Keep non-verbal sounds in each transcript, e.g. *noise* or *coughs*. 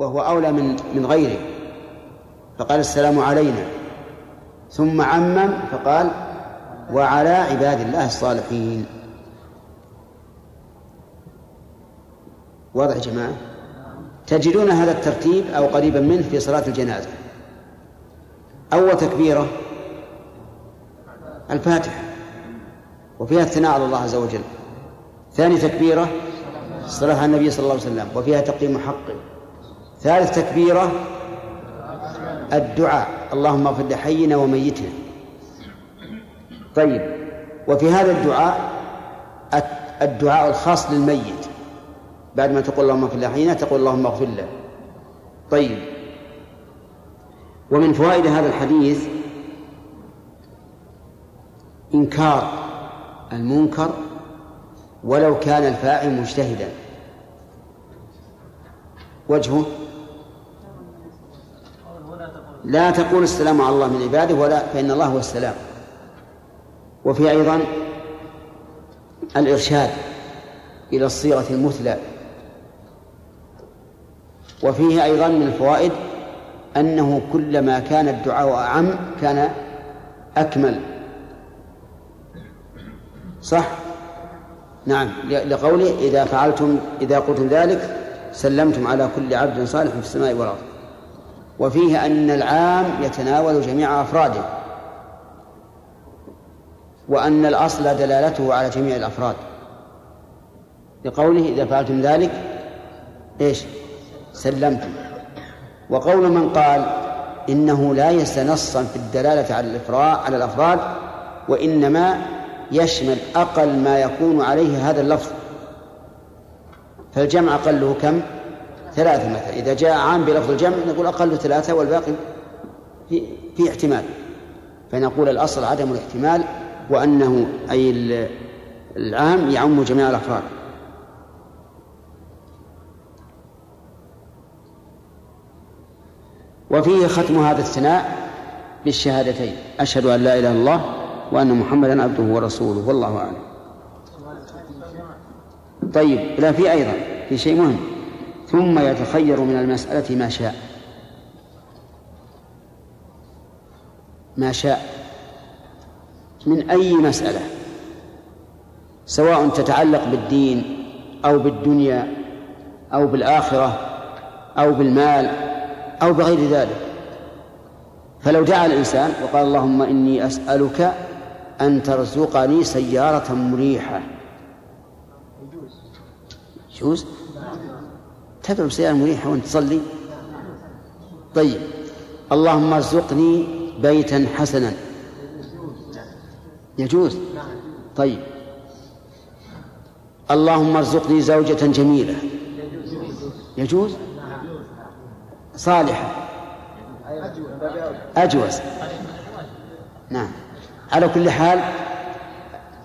وهو أولى من من غيره. فقال السلام علينا. ثم عمم فقال وعلى عباد الله الصالحين. واضح يا جماعة؟ تجدون هذا الترتيب أو قريبا منه في صلاة الجنازة. أول تكبيرة الفاتحة وفيها الثناء على الله عز وجل. ثاني تكبيرة الصلاة على النبي صلى الله عليه وسلم وفيها تقييم حقه. ثالث تكبيرة الدعاء. اللهم اغفر لحينا وميتنا. طيب وفي هذا الدعاء الدعاء الخاص للميت. بعد ما تقول اللهم اغفر لحينا تقول اللهم اغفر له. طيب ومن فوائد هذا الحديث إنكار المنكر ولو كان الفاعل مجتهدا. وجهه؟ لا تقول السلام على الله من عباده ولا فإن الله هو السلام. وفي أيضا الإرشاد إلى الصيغة المثلى. وفيه أيضا من الفوائد أنه كلما كان الدعاء أعم كان أكمل. صح؟ نعم. لقوله إذا فعلتم إذا قلتم ذلك سلمتم على كل عبد صالح في السماء والأرض. وفيه أن العام يتناول جميع أفراده وأن الأصل دلالته على جميع الأفراد. لقوله إذا فعلتم ذلك إيش؟ سلمتم. وقول من قال إنه لا يستنصا في الدلالة على الإفراد على الأفراد وإنما يشمل أقل ما يكون عليه هذا اللفظ. فالجمع أقله كم؟ ثلاثة مثلا. إذا جاء عام بلفظ الجمع نقول أقل ثلاثة والباقي في, في احتمال. فنقول الأصل عدم الاحتمال وأنه أي العام يعم جميع الأفراد. وفيه ختم هذا الثناء بالشهادتين. أشهد أن لا إله إلا الله وأن محمدا عبده ورسوله. والله أعلم. طيب لا في أيضا في شيء مهم. ثم يتخير من المسألة ما شاء. ما شاء. من أي مسألة؟ سواء تتعلق بالدين أو بالدنيا أو بالآخرة أو بالمال أو بغير ذلك. فلو دعا الإنسان وقال اللهم إني أسألك أن ترزقني سيارة مريحة. يجوز تدعو سيارة مريحة وأنت تصلي. طيب اللهم ارزقني بيتا حسنا. يجوز. طيب. اللهم ارزقني زوجة جميلة. يجوز؟ صالحة. أجوز. نعم. على كل حال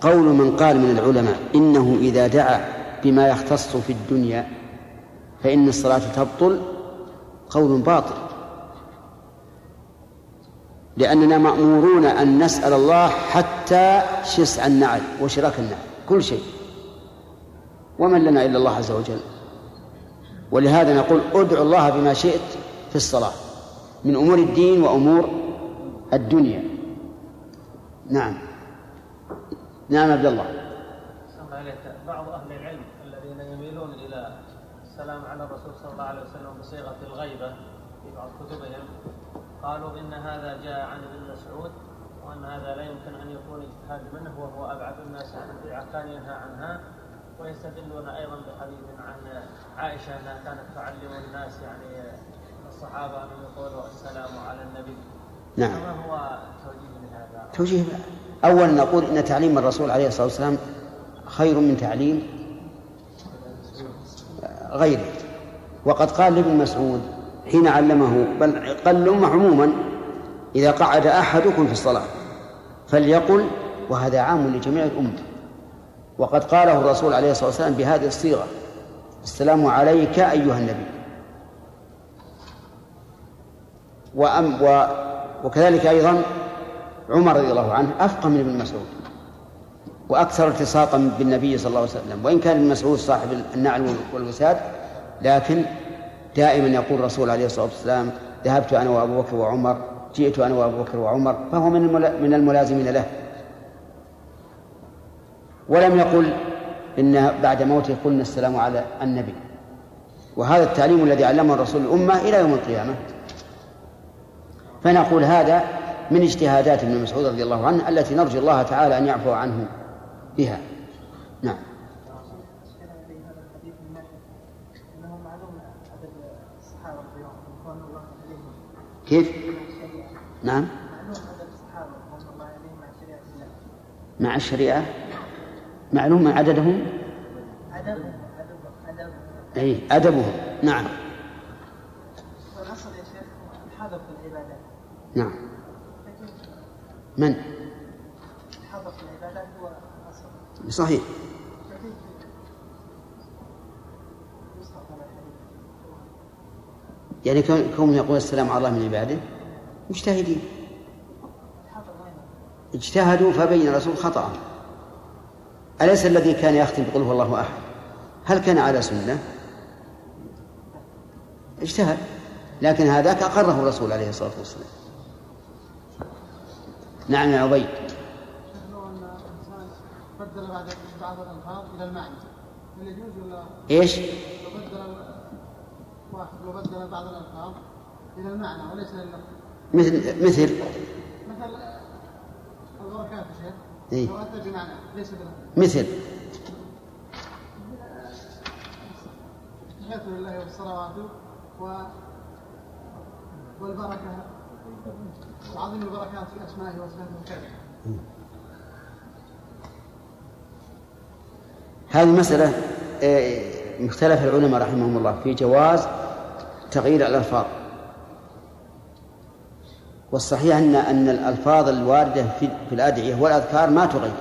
قول من قال من العلماء إنه إذا دعا بما يختص في الدنيا فإن الصلاة تبطل قول باطل. لأننا مأمورون أن نسأل الله حتى شسع النعل وشراك النعل كل شيء. ومن لنا إلا الله عز وجل. ولهذا نقول ادعو الله بما شئت في الصلاة من أمور الدين وأمور الدنيا. نعم. نعم عبد الله. بعض أهل العلم الذين يميلون إلى السلام على الرسول صلى الله عليه وسلم بصيغة الغيبة في بعض كتبهم. قالوا إن هذا جاء عن ابن مسعود وأن هذا لا يمكن أن يكون اجتهاد منه وهو أبعد الناس عن البدعة كان ينهى عنها ويستدلون أيضا بحديث عن عائشة أنها كانت تعلم الناس يعني الصحابة أن يقولوا السلام على النبي. نعم. فما هو توجيه لهذا؟ توجيه. أولا نقول إن تعليم الرسول عليه الصلاة والسلام خير من تعليم غيره. وقد قال لابن مسعود حين علمه بل قال الأمة عموما إذا قعد أحدكم في الصلاة فليقل وهذا عام لجميع الأمة. وقد قاله الرسول عليه الصلاة والسلام بهذه الصيغة السلام عليك أيها النبي. وأم و وكذلك أيضا عمر رضي الله عنه أفقه من ابن مسعود. وأكثر التصاقا بالنبي صلى الله عليه وسلم. وإن كان ابن مسعود صاحب النعل والوساد لكن دائما يقول الرسول عليه الصلاة والسلام ذهبت أنا وأبو بكر وعمر جئت أنا وأبو بكر وعمر. فهو من من الملازمين له. ولم يقل إن بعد موته قلنا السلام على النبي. وهذا التعليم الذي علمه الرسول الأمة إلى يوم القيامة. فنقول هذا من اجتهادات ابن مسعود رضي الله عنه التي نرجو الله تعالى أن يعفو عنه. بها. نعم. كيف؟ نعم. مع الشريعة؟ معلوم عددهم؟ أي أدبهم. نعم. والأصل يا شيخ الحذر في العبادات نعم. من؟ الحذر في العبادات هو الأصل صحيح. يعني كون يقول السلام على الله من عباده؟ مجتهدين. اجتهدوا فبين الرسول خطأ. أليس الذي كان يختم بقول هو الله أحد؟ هل كان على سنة؟ اجتهد. لكن هذاك أقره الرسول عليه الصلاة والسلام. نعم يا عبيد لو أن الإنسان بدل بعد بعض الألفاظ إلى المعنى هل يجوز ولا إيش؟ لو بدل واحد لو بدل بعض الألفاظ إلى المعنى وليس لللفظ مثل مثل. مثل البركات يا شيخ إيه. لو أتى بمعنى ليس بلفظ مثل. التحية لله والصلوات و والبركة. وعظيم البركات في أسمائه وصفاته. وكذا هذه مسألة آه، مختلف العلماء رحمهم الله في جواز تغيير الألفاظ. والصحيح أن أن الألفاظ الواردة في في الأدعية والأذكار ما تغير.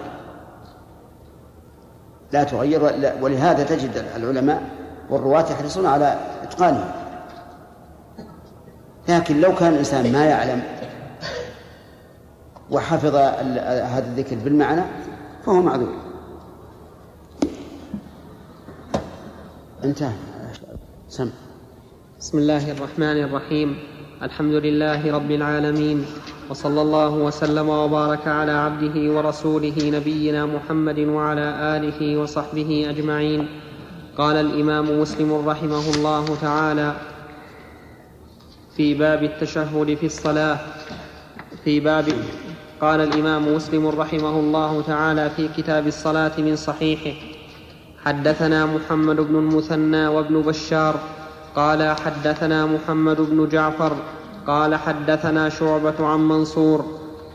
لا تغير ولهذا تجد العلماء والرواة يحرصون على إتقانها. لكن لو كان الإنسان ما يعلم وحفظ هذا الذكر بالمعنى فهو معذور. انتهى. سم. بسم الله الرحمن الرحيم. الحمد لله رب العالمين. وصلى الله وسلم وبارك على عبده ورسوله نبينا محمد وعلى آله وصحبه أجمعين. قال الإمام مسلم رحمه الله تعالى في باب التشهد في الصلاة. في باب قال الإمام مسلم رحمه الله تعالى في كتاب الصلاة من صحيحه. حدثنا محمد بن المثنى وابن بشار قال حدثنا محمد بن جعفر قال حدثنا شعبة عن منصور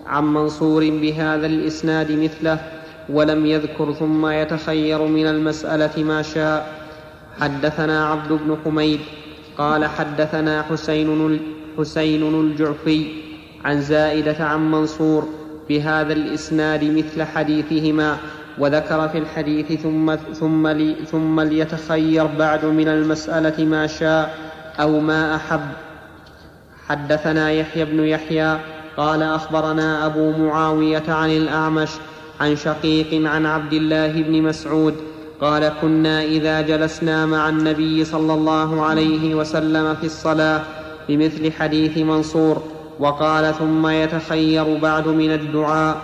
عن منصور بهذا الإسناد مثله ولم يذكر ثم يتخير من المسألة ما شاء. حدثنا عبد بن حميد قال حدثنا حسين حسين الجعفي عن زائدة عن منصور بهذا الإسناد مثل حديثهما. وذكر في الحديث ثم ثم لي ثم ليتخير بعد من المسألة ما شاء أو ما أحب. حدثنا يحيى بن يحيى قال أخبرنا أبو معاوية عن الأعمش عن شقيق عن عبد الله بن مسعود قال كنا إذا جلسنا مع النبي صلى الله عليه وسلم في الصلاة بمثل حديث منصور وقال ثم يتخير بعد من الدعاء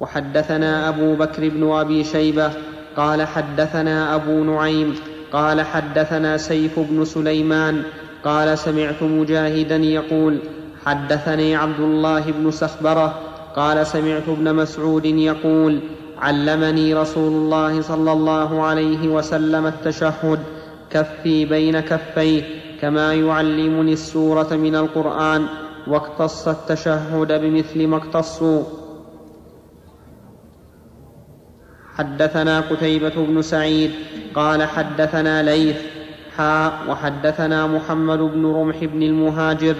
وحدثنا أبو بكر بن أبي شيبة قال حدثنا أبو نعيم قال حدثنا سيف بن سليمان قال سمعت مجاهدا يقول حدثني عبد الله بن سخبرة قال سمعت ابن مسعود يقول علمني رسول الله صلى الله عليه وسلم التشهد كفي بين كفيه كما يعلمني السورة من القرآن واقتص التشهد بمثل ما اقتصوا. حدثنا قتيبة بن سعيد قال حدثنا ليث حاء وحدثنا محمد بن رمح بن المهاجر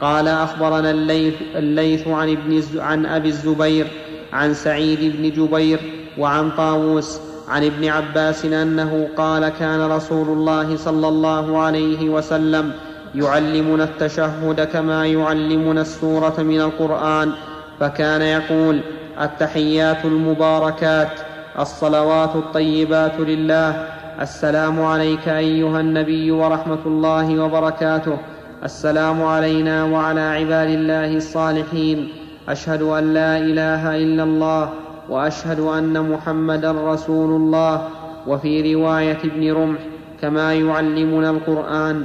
قال أخبرنا الليث, الليث عن, ابن عن أبي الزبير عن سعيد بن جبير وعن طاووس عن ابن عباس أنه قال كان رسول الله صلى الله عليه وسلم يعلمنا التشهد كما يعلمنا السورة من القرآن فكان يقول التحيات المباركات الصلوات الطيبات لله. السلام عليك أيها النبي ورحمة الله وبركاته. السلام علينا وعلى عباد الله الصالحين. أشهد أن لا إله إلا الله وأشهد أن محمدا رسول الله. وفي رواية ابن رمح كما يعلمنا القرآن.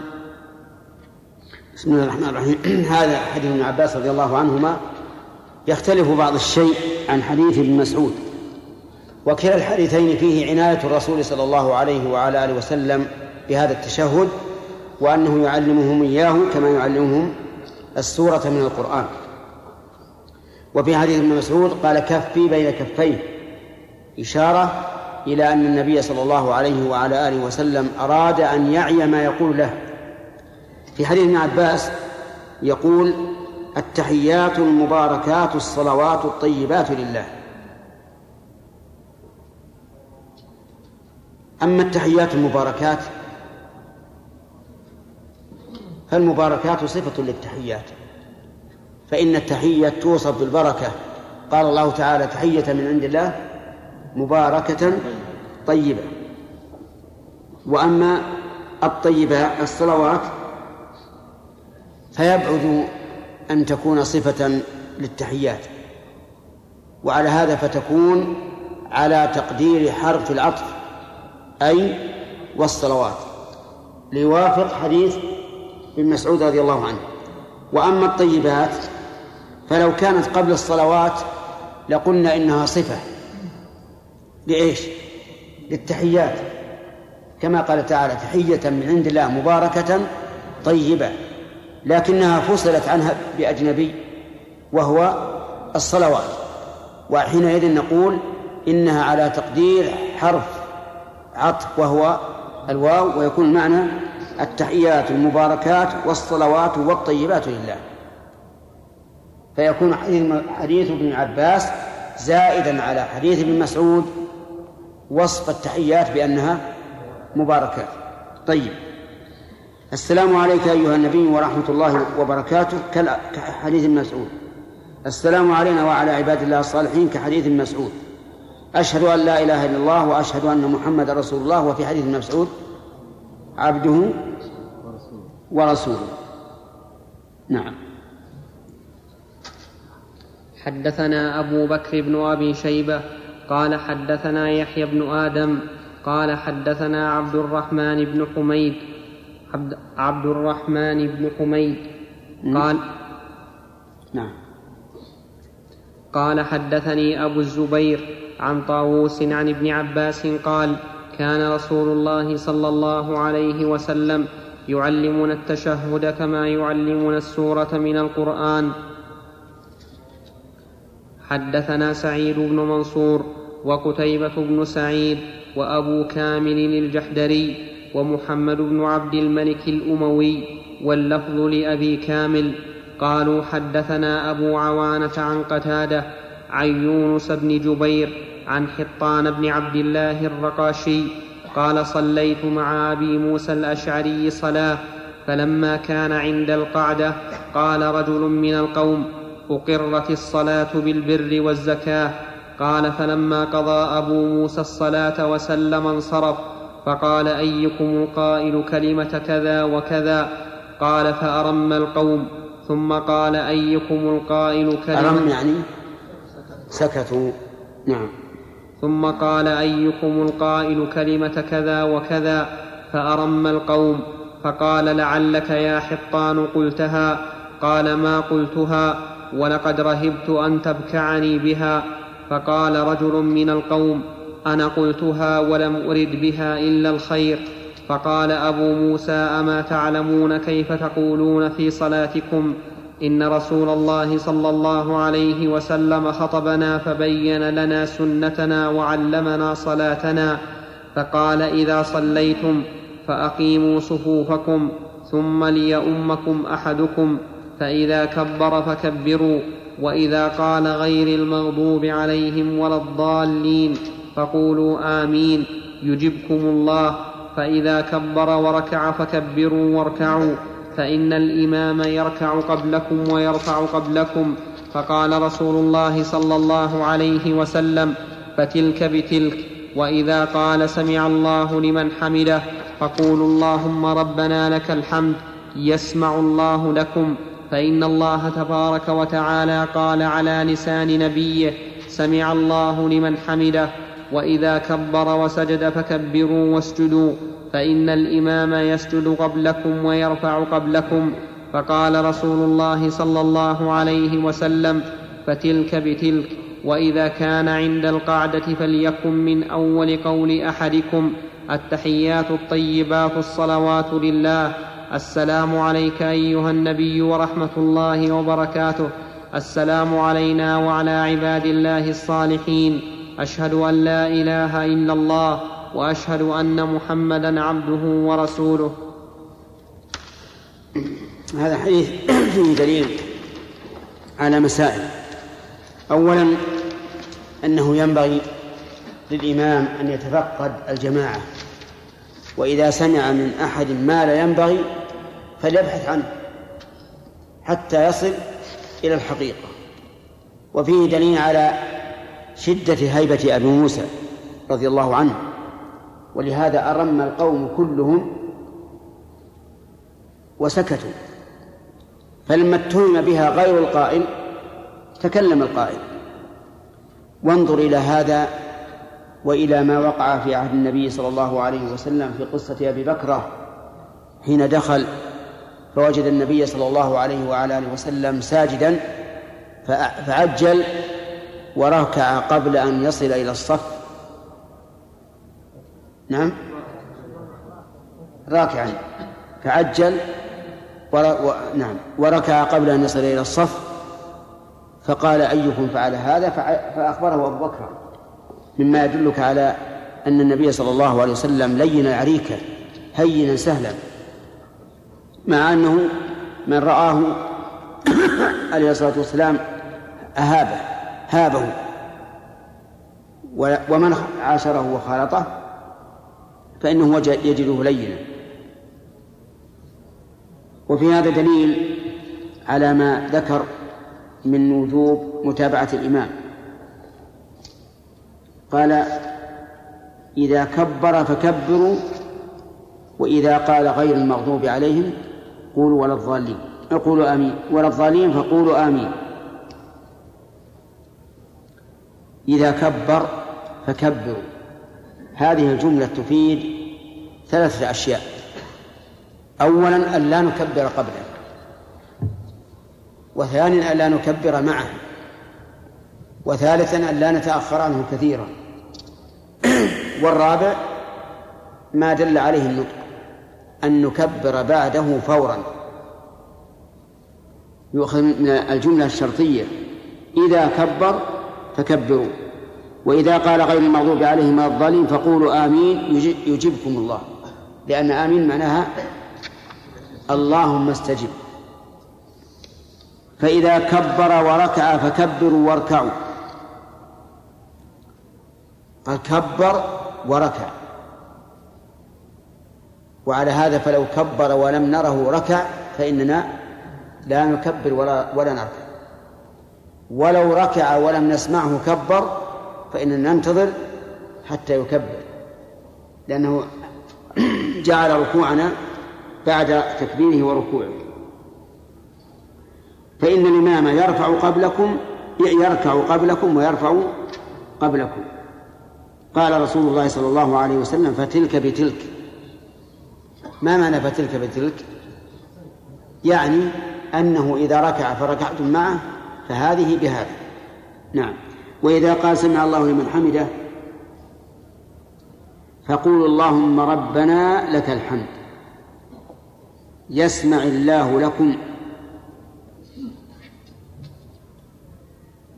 بسم الله الرحمن الرحيم. *clears throat* هذا حديث ابن عباس رضي الله عنهما. يختلف بعض الشيء عن حديث ابن مسعود. وكلا الحديثين فيه عناية الرسول صلى الله عليه وعلى آله وسلم بهذا التشهد وأنه يعلمهم إياه كما يعلمهم السورة من القرآن. وفي حديث ابن مسعود قال كفي بين كفيه. إشارة إلى أن النبي صلى الله عليه وعلى آله وسلم أراد أن يعي ما يقول له. في حديث ابن عباس يقول التحيات المباركات الصلوات الطيبات لله. أما التحيات المباركات فالمباركات صفة للتحيات. فإن التحية توصف بالبركة. قال الله تعالى تحية من عند الله مباركة طيبة. وأما الطيبة الصلوات فيبعد أن تكون صفة للتحيات. وعلى هذا فتكون على تقدير حرف العطف. أي والصلوات. ليوافق حديث ابن مسعود رضي الله عنه. وأما الطيبات فلو كانت قبل الصلوات لقلنا إنها صفة. لإيش؟ للتحيات. كما قال تعالى تحية من عند الله مباركة طيبة لكنها فصلت عنها بأجنبي وهو الصلوات. وحينئذ نقول إنها على تقدير حرف عطف وهو الواو ويكون المعنى التحيات المباركات والصلوات والطيبات لله. فيكون حديث ابن عباس زائدا على حديث ابن مسعود وصف التحيات بأنها مباركات طيب. السلام عليك أيها النبي ورحمة الله وبركاته كحديث ابن مسعود. السلام علينا وعلى عباد الله الصالحين كحديث ابن مسعود. أشهد أن لا إله إلا الله وأشهد أن محمد رسول الله وفي حديث ابن مسعود عبده ورسوله. نعم. حدثنا أبو بكر بن أبي شيبة قال حدثنا يحيى بن آدم قال حدثنا عبد الرحمن بن حميد. عبد, عبد الرحمن بن حميد. قال نعم. قال حدثني أبو الزبير عن طاووس عن ابن عباس قال كان رسول الله صلى الله عليه وسلم يعلمنا التشهد كما يعلمنا السورة من القرآن. حدثنا سعيد بن منصور وقتيبة بن سعيد وأبو كامل الجحدري ومحمد بن عبد الملك الأموي واللفظ لأبي كامل. قالوا حدثنا أبو عوانة عن قتادة عن يونس بن جبير عن حطان بن عبد الله الرقاشي قال صليت مع أبي موسى الأشعري صلاة فلما كان عند القعدة قال رجل من القوم أقرت الصلاة بالبر والزكاة. قال فلما قضى أبو موسى الصلاة وسلم انصرف فقال أيكم القائل كلمة كذا وكذا؟ قال فأرم القوم. ثم قال أيكم القائل كلمة أرم يعني؟ سكتوا. نعم. ثم قال أيكم القائل كلمة كذا وكذا فأرم القوم فقال لعلك يا حطان قلتها؟ قال ما قلتها؟ ولقد رهبت أن تبكعني بها. فقال رجل من القوم أنا قلتها ولم أرد بها إلا الخير. فقال أبو موسى أما تعلمون كيف تقولون في صلاتكم؟ إن رسول الله صلى الله عليه وسلم خطبنا فبين لنا سنتنا وعلمنا صلاتنا فقال إذا صليتم فأقيموا صفوفكم ثم ليؤمكم أحدكم فإذا كبر فكبروا وإذا قال غير المغضوب عليهم ولا الضالين فقولوا آمين يجبكم الله فإذا كبر وركع فكبروا واركعوا. فإن الإمام يركع قبلكم ويرفع قبلكم. فقال رسول الله صلى الله عليه وسلم فتلك بتلك. وإذا قال سمع الله لمن حمده فقولوا اللهم ربنا لك الحمد يسمع الله لكم. فإن الله تبارك وتعالى قال على لسان نبيه سمع الله لمن حمده. وإذا كبر وسجد فكبروا واسجدوا. فإن الإمام يسجد قبلكم ويرفع قبلكم. فقال رسول الله صلى الله عليه وسلم فتلك بتلك وإذا كان عند القعدة فليكن من أول قول أحدكم التحيات الطيبات الصلوات لله. السلام عليك أيها النبي ورحمة الله وبركاته. السلام علينا وعلى عباد الله الصالحين. أشهد أن لا إله إلا الله. وأشهد أن محمدا عبده ورسوله. هذا حديث فيه دليل على مسائل. اولا أنه ينبغي للإمام أن يتفقد الجماعة وإذا سمع من أحد ما لا ينبغي فليبحث عنه حتى يصل إلى الحقيقة. وفيه دليل على شدة هيبة أبي موسى رضي الله عنه. ولهذا أرم القوم كلهم وسكتوا. فلما اتهم بها غير القائل تكلم القائل. وانظر إلى هذا وإلى ما وقع في عهد النبي صلى الله عليه وسلم في قصة أبي بكرة حين دخل فوجد النبي صلى الله عليه وعلى آله وسلم ساجدا فعجل وركع قبل أن يصل إلى الصف. نعم. راكعا. فعجل و... نعم. وركع قبل أن يصل إلى الصف فقال أيكم فعل هذا؟ فأخبره أبو بكر. مما يدلك على أن النبي صلى الله عليه وسلم لين العريكة هينا سهلا. مع أنه من رآه عليه الصلاة والسلام أهابه هابه. ومن عاشره وخالطه فإنه يجده لينا. وفي هذا دليل على ما ذكر من وجوب متابعة الإمام. قال إذا كبر فكبروا وإذا قال غير المغضوب عليهم قولوا ولا الضالين. قولوا آمين. ولا الضالين فقولوا آمين. إذا كبر فكبروا. هذه الجملة تفيد ثلاثة أشياء. أولا أن لا نكبر قبله وثانيا أن لا نكبر معه وثالثا أن لا نتأخر عنه كثيرا. *clears throat* والرابع ما دل عليه النطق أن نكبر بعده فورا. يؤخذ من الجملة الشرطية إذا كبر فكبروا. وإذا قال غير المغضوب عليهم ولا الضالين فقولوا آمين يجيبكم الله. لأن آمين معناها اللهم استجب. فإذا كبر وركع فكبروا واركعوا. قال كبر وركع. وعلى هذا فلو كبر ولم نره ركع فإننا لا نكبر ولا ولا نركع. ولو ركع ولم نسمعه كبر فإننا ننتظر حتى يكبر لأنه جعل ركوعنا بعد تكبيره وركوعه. فإن الإمام يرفع قبلكم يركع قبلكم ويرفع قبلكم. قال رسول الله صلى الله عليه وسلم فتلك بتلك. ما معنى فتلك بتلك يعني أنه إذا ركع فركعتم معه فهذه بهذا. نعم. وإذا قال سمع الله لمن حمده فقولوا اللهم ربنا لك الحمد يسمع الله لكم.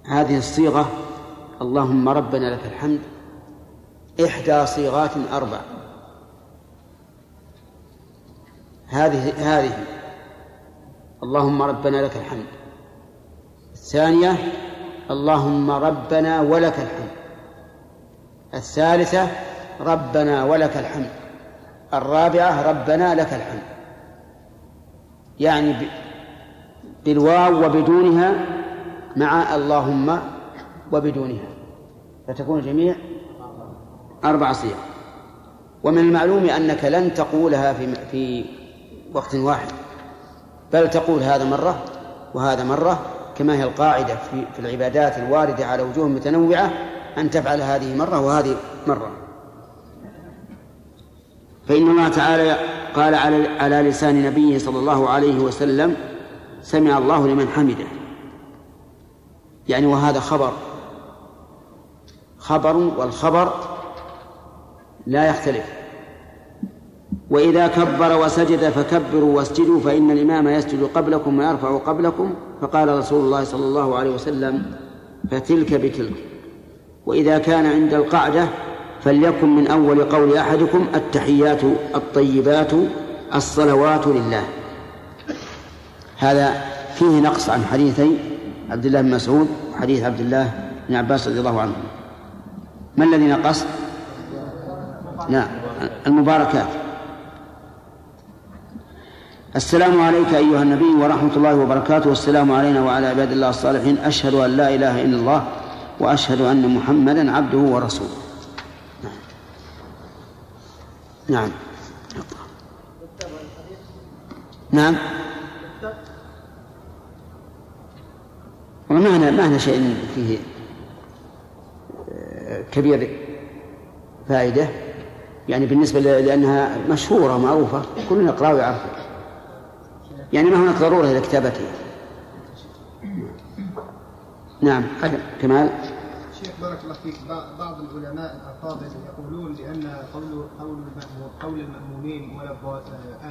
هذه الصيغة اللهم ربنا لك الحمد إحدى صيغات أربع. هذه هذه اللهم ربنا لك الحمد. الثانية اللهم ربنا ولك الحمد. الثالثة ربنا ولك الحمد. الرابعة ربنا لك الحمد. يعني بالواو وبدونها مع اللهم وبدونها. فتكون الجميع أربع صيغ. ومن المعلوم أنك لن تقولها في في وقت واحد. بل تقول هذا مرة وهذا مرة كما هي القاعدة في, العبادات الواردة على وجوه متنوعة أن تفعل هذه مرة وهذه مرة. فإن الله تعالى قال على على لسان نبيه صلى الله عليه وسلم سمع الله لمن حمده. يعني وهذا خبر. خبر والخبر لا يختلف. وإذا كبر وسجد فكبروا واسجدوا فإن الإمام يسجد قبلكم ويرفع قبلكم. فقال رسول الله صلى الله عليه وسلم فتلك بتلك. وإذا كان عند القعدة فليكن من أول قول أحدكم التحيات الطيبات الصلوات لله. هذا فيه نقص عن حديثي عبد الله بن مسعود وحديث عبد الله بن عباس رضي الله عنه. ما الذي نقص؟ نعم المباركات. السلام عليك أيها النبي ورحمة الله وبركاته. والسلام علينا وعلى عباد الله الصالحين. أشهد أن لا إله إلا الله وأشهد أن محمدا عبده ورسوله. نعم. نعم. وما هنا شيء فيه آه، كبير فائدة. يعني بالنسبة لأنها مشهورة معروفة كلنا يقرأ ويعرفها يعني ما هناك ضرورة إلى كتابتها نعم كمال؟ شيخ بارك الله فيك. بعض العلماء الأفاضل يقولون بأن قول قول قول المأمومين ولا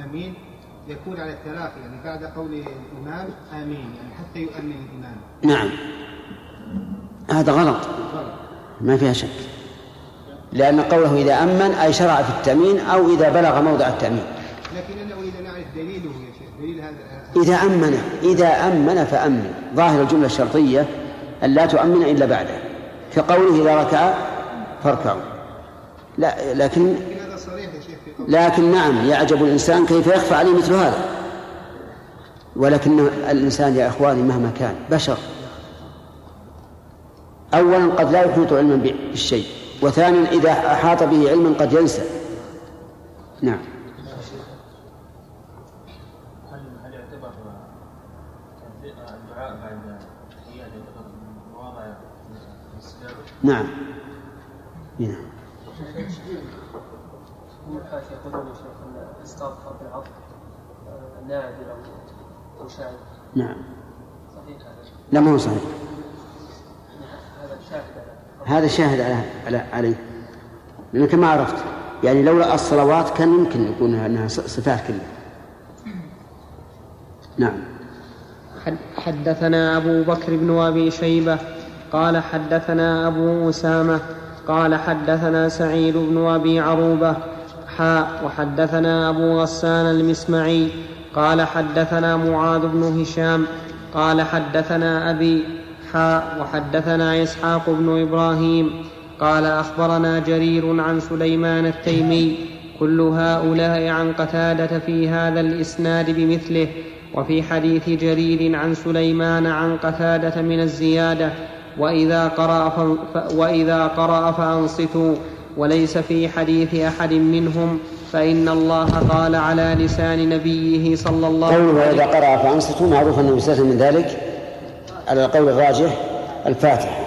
آمين يكون على التراخي يعني بعد قول الإمام آمين يعني حتى يؤمن الإمام. نعم. هذا غلط. ما فيها شك. لأن قوله إذا أمن أي شرع في التأمين أو إذا بلغ موضع التأمين لكن أنا أريد أن أعرف دليله يا شيخ دليل هذا إذا أمن إذا أمن فأمن. ظاهر الجملة الشرطية أن لا تؤمن إلا بعده. كقوله إذا ركع فاركعوا. لا لكن لكن نعم يعجب الإنسان كيف يخفى عليه مثل هذا. ولكن الإنسان يا إخواني مهما كان بشر. أولا قد لا يحيط علما بالشيء وثانيا إذا أحاط به علما قد ينسى. نعم هل يعتبر الدعاء بعد نعم. نعم يقولون شيخ نادر شاذ نعم. صحيح هذا لا ما هو صحيح. هذا شاهد هذا شاهد على على عليه. لأنك ما عرفت يعني لولا الصلوات كان يمكن يكون أنها صفات كلها. نعم. حدثنا أبو بكر بن أبي شيبة قال حدثنا أبو أسامة قال حدثنا سعيد بن أبي عروبة حاء وحدثنا أبو غسان المسمعي قال حدثنا معاذ بن هشام قال حدثنا أبي حاء وحدثنا إسحاق بن إبراهيم قال أخبرنا جرير عن سليمان التيمي كل هؤلاء عن قتادة في هذا الإسناد بمثله وفي حديث جرير عن سليمان عن قتادة من الزيادة وإذا قرأ, ف... وإذا قرأ فأنصتوا وليس في حديث أحد منهم فإن الله قال على لسان نبيه صلى الله عليه وسلم وإذا قرأ فأنصتوا معروف أنه يستثنى من ذلك على القول الراجح الفاتحة.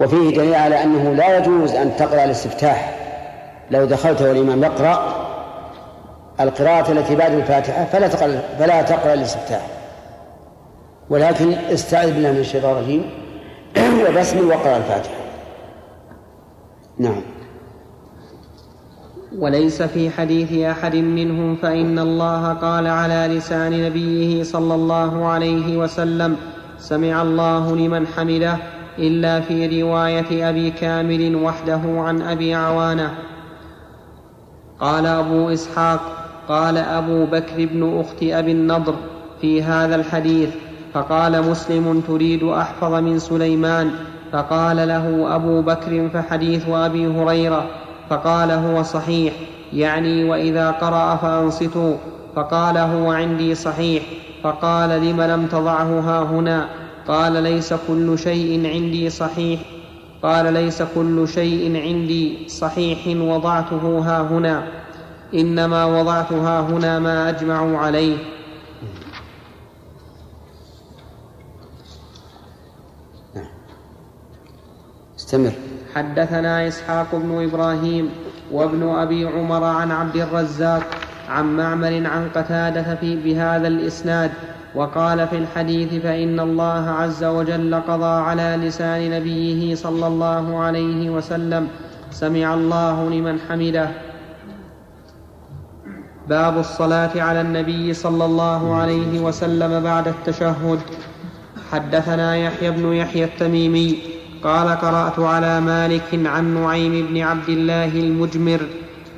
وفيه دليل على أنه لا يجوز أن تقرأ الاستفتاح. لو دخلت والإمام يقرأ القراءة التي بعد الفاتحة فلا تقرأ فلا تقرأ الاستفتاح. ولكن استعذ بالله من الشيطان الرجيم. وبسم وقرأ الفاتحة. نعم. وليس في حديث أحد منهم فإن الله قال على لسان نبيه صلى الله عليه وسلم سمع الله لمن حمده إلا في رواية أبي كامل وحده عن أبي عوانة. قال أبو إسحاق قال أبو بكر بن أخت أبي النضر في هذا الحديث فقال مسلم تريد أحفظ من سليمان. فقال له أبو بكر فحديث أبي هريرة. فقال هو صحيح. يعني وإذا قرأ فأنصتوا. فقال هو عندي صحيح. فقال لم لم تضعه ها هنا؟ قال ليس كل شيء عندي صحيح. قال ليس كل شيء عندي صحيح وضعته ها هنا. إنما وضعت ها هنا ما أجمع عليه. استمر حدثنا إسحاق بن إبراهيم وابن أبي عمر عن عبد الرزاق عن معمر عن قتادة في بهذا الإسناد وقال في الحديث فإن الله عز وجل قضى على لسان نبيه صلى الله عليه وسلم سمع الله لمن حمده. باب الصلاة على النبي صلى الله عليه وسلم بعد التشهد. حدثنا يحيى بن يحيى التميمي قال قرأت على مالك عن نعيم بن عبد الله المجمر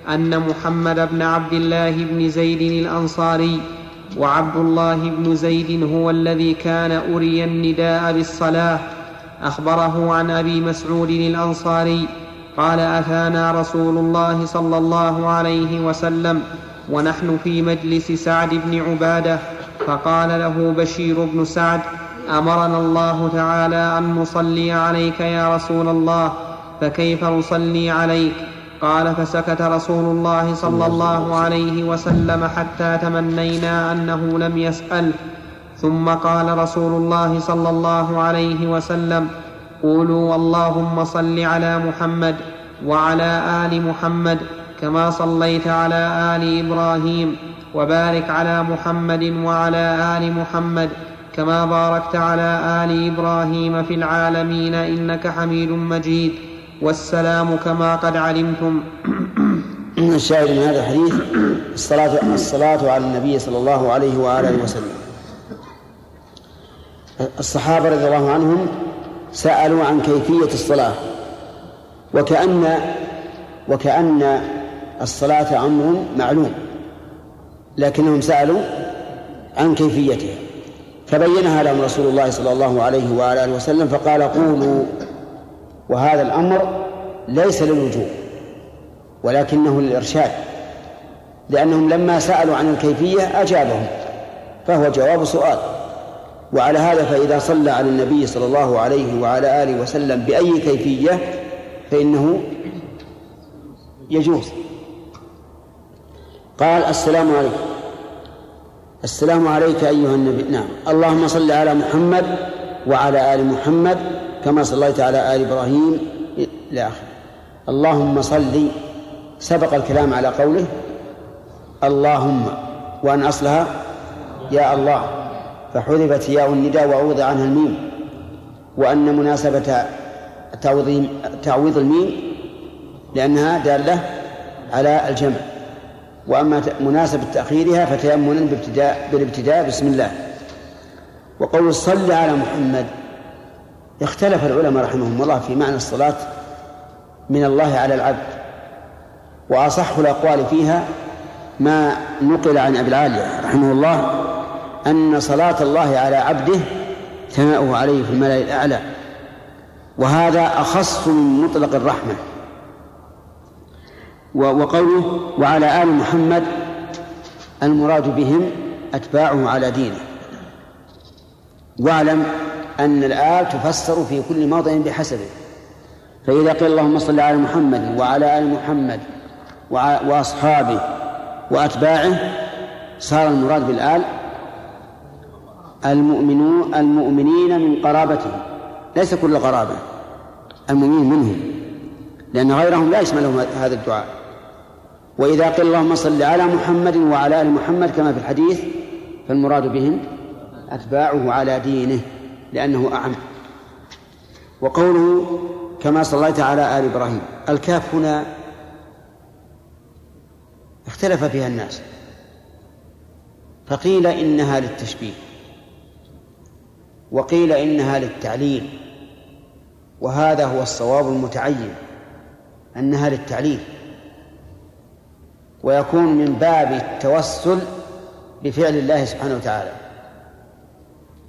أن محمد بن عبد الله بن زيد الأنصاري وعبد الله بن زيد هو الذي كان أري النداء بالصلاة. أخبره عن أبي مسعود الأنصاري قال أتانا رسول الله صلى الله عليه وسلم ونحن في مجلس سعد بن عبادة فقال له بشير بن سعد أمرنا الله تعالى أن نصلي عليك يا رسول الله فكيف نصلي عليك؟ قال فسكت رسول الله صلى الله عليه وسلم حتى تمنينا أنه لم يسأل. ثم قال رسول الله صلى الله عليه وسلم قولوا اللهم صل على محمد وعلى آل محمد كما صليت على آل إبراهيم وبارك على محمد وعلى آل محمد كما باركت على آل إبراهيم في العالمين إنك حميد مجيد. والسلام كما قد علمتم. *clears throat* الشاهد من هذا الحديث الصلاة الصلاة على النبي صلى الله عليه وآله وسلم. الصحابة رضي الله عنهم سألوا عن كيفية الصلاة. وكأن وكأن الصلاة أمر معلوم. لكنهم سألوا عن كيفيتها. فبينها لهم رسول الله صلى الله عليه وآله وسلم فقال قولوا وهذا الأمر ليس للوجوب ولكنه للإرشاد لأنهم لما سألوا عن الكيفية أجابهم فهو جواب سؤال. وعلى هذا فإذا صلى على النبي صلى الله عليه وعلى آله وسلم بأي كيفية فإنه يجوز. قال السلام عليكم. السلام عليك أيها النبي. نعم. اللهم صل على محمد وعلى آل محمد كما صليت على آل إبراهيم إلى آخره. اللهم صل سبق الكلام على قوله اللهم وأن أصلها يا الله فحذفت ياء النداء وعوض عنها الميم وأن مناسبة تعويض الميم لأنها دالة على الجمع. وأما مناسبة تأخيرها فتيمنا بابتداء بالابتداء بسم الله. وقول صل على محمد اختلف العلماء رحمهم الله في معنى الصلاة من الله على العبد. وأصح الأقوال فيها ما نقل عن أبي العالية رحمه الله أن صلاة الله على عبده ثناؤه عليه في الملأ الأعلى. وهذا أخص من مطلق الرحمة. وقوله وعلى آل محمد المراد بهم أتباعه على دينه. واعلم أن الآل تفسر في كل موضع بحسبه. فإذا قيل اللهم صل على محمد وعلى آل محمد وأصحابه وأتباعه صار المراد بالآل المؤمنون المؤمنين من قرابته. ليس كل قرابة المؤمنين منهم. لأن غيرهم لا يشملهم هذا الدعاء. وإذا قيل اللهم صل على محمد وعلى آل محمد كما في الحديث فالمراد بهم أتباعه على دينه لأنه أعم. وقوله كما صليت على آل إبراهيم. الكاف هنا اختلف فيها الناس. فقيل إنها للتشبيه وقيل إنها للتعليل وهذا هو الصواب المتعين أنها للتعليل. ويكون من باب التوسل بفعل الله سبحانه وتعالى.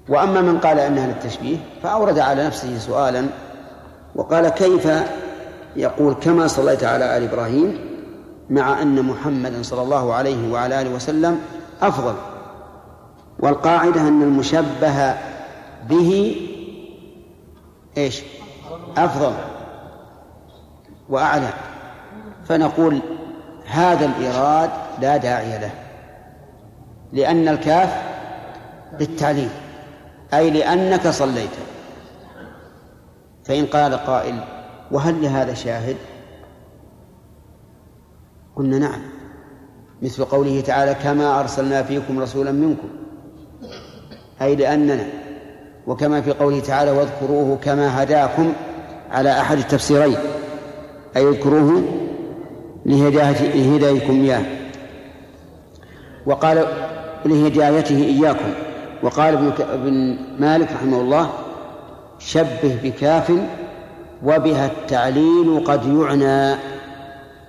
وأما من قال أنها للتشبيه فأورد على نفسه سؤالا وقال كيف يقول كما صليت على آل إبراهيم مع أن محمدا صلى الله عليه وعلى آله وسلم أفضل. والقاعدة أن المشبه به إيش؟ أفضل وأعلى. فنقول هذا الإيراد لا داعي له لأن الكاف للتعليل أي لأنك صليت. فإن قال قائل وهل لهذا شاهد؟ قلنا نعم مثل قوله تعالى كما أرسلنا فيكم رسولا منكم أي لأننا وكما في قوله تعالى واذكروه كما هداكم على أحد التفسيرين أي اذكروه لهدايتكم إياه. وقال لهدايته إياكم. وقال ابن مالك رحمه الله شبه بكاف وبها التعليل قد يعنى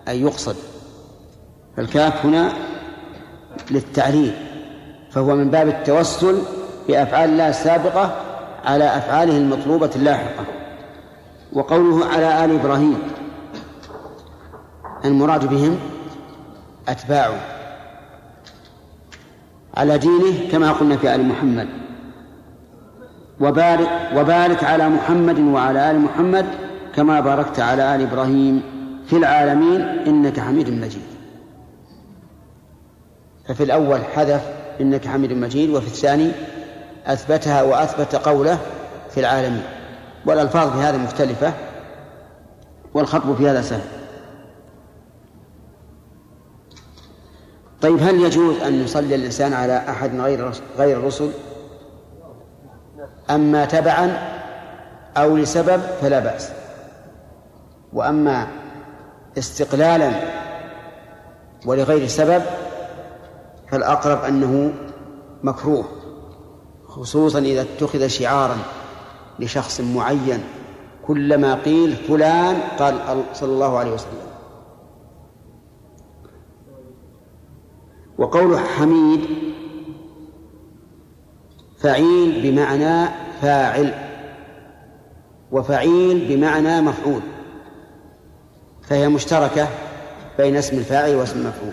أي يقصد. فالكاف هنا للتعليل فهو من باب التوسل بأفعال الله السابقة على أفعاله المطلوبة اللاحقة. وقوله على آل إبراهيم المراد بهم أتباعه على دينه كما قلنا في آل محمد. وبارك وبارك على محمد وعلى آل محمد كما باركت على آل إبراهيم في العالمين إنك حميد مجيد. ففي الأول حذف إنك حميد مجيد وفي الثاني أثبتها وأثبت قوله في العالمين. والألفاظ في هذا مختلفة والخطب في هذا سهل. طيب هل يجوز أن يصلي الإنسان على أحد غير غير الرسل؟ أما تبعا أو لسبب فلا بأس. وأما استقلالا ولغير سبب فالأقرب أنه مكروه خصوصا إذا اتخذ شعارا لشخص معين. كلما قيل فلان قال صلى الله عليه وسلم. وقول حميد فعيل بمعنى فاعل وفعيل بمعنى مفعول فهي مشتركة بين اسم الفاعل واسم المفعول.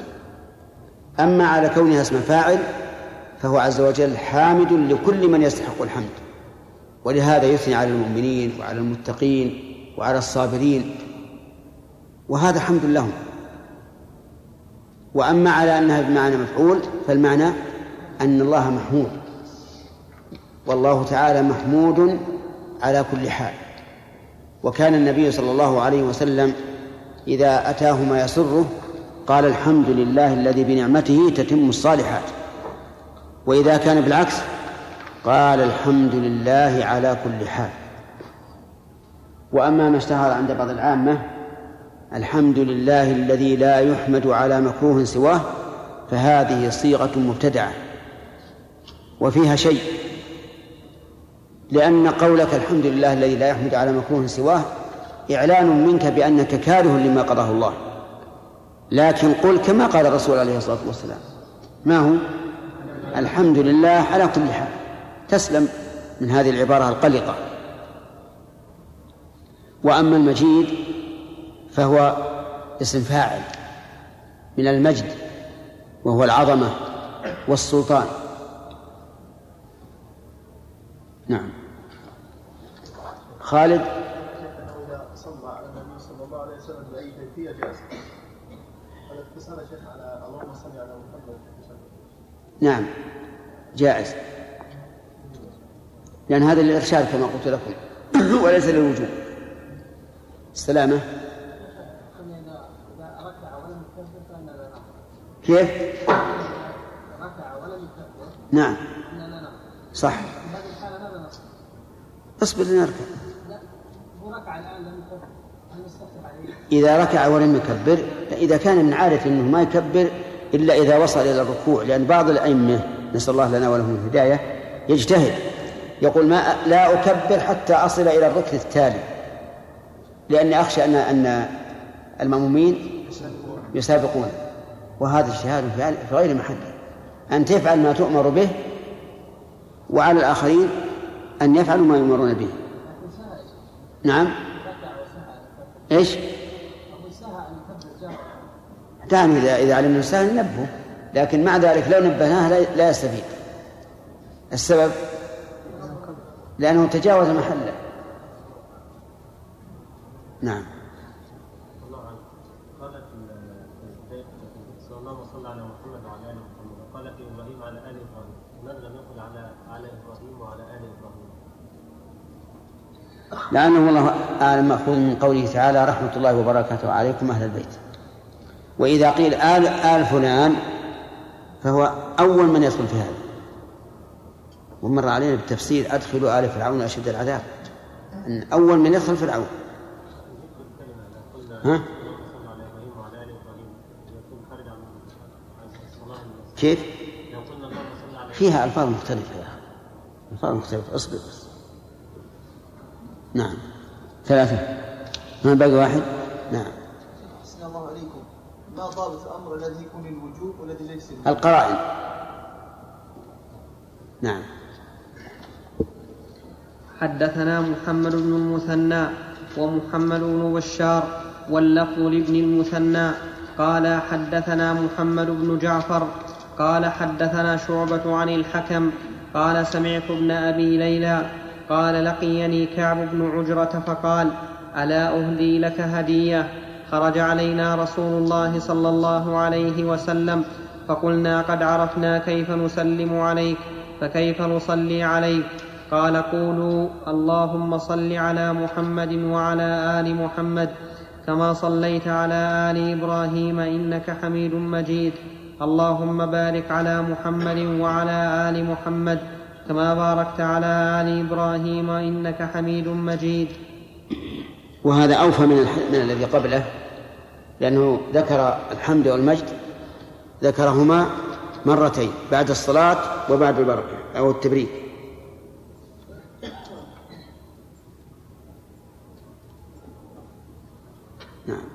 أما على كونها اسم فاعل فهو عز وجل حامد لكل من يستحق الحمد ولهذا يثني على المؤمنين وعلى المتقين وعلى الصابرين وهذا حمد لهم. وأما على أنها بمعنى مفعول فالمعنى أن الله محمود. والله تعالى محمود على كل حال. وكان النبي صلى الله عليه وسلم إذا أتاه ما يسره قال الحمد لله الذي بنعمته تتم الصالحات. وإذا كان بالعكس قال الحمد لله على كل حال. وأما ما اشتهر عند بعض العامة الحمد لله الذي لا يحمد على مكروه سواه فهذه صيغة مبتدعة وفيها شيء لأن قولك الحمد لله الذي لا يحمد على مكروه سواه إعلان منك بأنك كاره لما قضاه الله لكن قل كما قال الرسول عليه الصلاة والسلام ما هو؟ الحمد لله على كل حال. تسلم من هذه العبارة القلقة. وأما المجيد فهو اسم فاعل من المجد وهو العظمة والسلطان. نعم. خالد؟ صلى على النبي صلى الله عليه وسلم بأي شيخ على اللهم صل على محمد نعم. جائز. لأن هذا الإرشاد كما قلت لكم *clears throat* وليس للوجوب. السلامة؟ كيف؟ نعم. صح. اصبر لنركع إذا ركع ولم يكبر إذا كان من عادة أنه ما يكبر إلا إذا وصل إلى الركوع لأن بعض الأئمة نسأل الله لنا ولهم الهداية يجتهد. يقول ما لا أكبر حتى أصل إلى الركن التالي. لأني أخشى أن أن المأمومين يسابقون. وهذا اجتهاد في غير محله. أن تفعل ما تؤمر به وعلى الآخرين أن يفعلوا ما يؤمرون به. نعم. إيش؟ دعني إذا إذا علمنا السهل ننبهه لكن مع ذلك لو نبهناه لا يستفيد. السبب؟ لأنه تجاوز محله. نعم على محمد وعلى ال محمد وقال في إبراهيم على ال إبراهيم لماذا لم يقل على على إبراهيم وعلى ال إبراهيم؟ لأنه والله أعلم مأخوذ من قوله تعالى رحمة الله وبركاته عليكم أهل البيت. وإذا قيل آل آل فلان فهو أول من يدخل في هذا. ومر علينا بالتفسير أدخلوا آل فرعون أشد العذاب. أن أول من يدخل فرعون. ها؟ كيف؟ فيها ألفاظ مختلفة يا أخي. ألفاظ مختلفة. أصبر. نعم. ثلاثة. ما باقي واحد؟ نعم. أحسن الله عليكم. ما ضابط الأمر الذي يكون الوجوب والذي ليس الوجوب؟ القرائن. نعم. حدثنا محمد بن المثنى ومحمد بن بشار واللفظ لابن المثنى. قال حدثنا محمد بن جعفر. قال حدثنا شعبة عن الحكم. قال سمعت ابن أبي ليلى. قال لقيني كعب بن عجرة فقال ألا أهدي لك هدية؟ خرج علينا رسول الله صلى الله عليه وسلم فقلنا قد عرفنا كيف نسلم عليك فكيف نصلي عليك؟ قال قولوا اللهم صل على محمد وعلى آل محمد كما صليت على آل إبراهيم إنك حميد مجيد. اللهم بارك على محمد وعلى آل محمد كما باركت على آل إبراهيم إنك حميد مجيد. وهذا أوفى من, من الذي قبله لأنه ذكر الحمد والمجد ذكرهما مرتين بعد الصلاة وبعد البركة أو التبريك. نعم.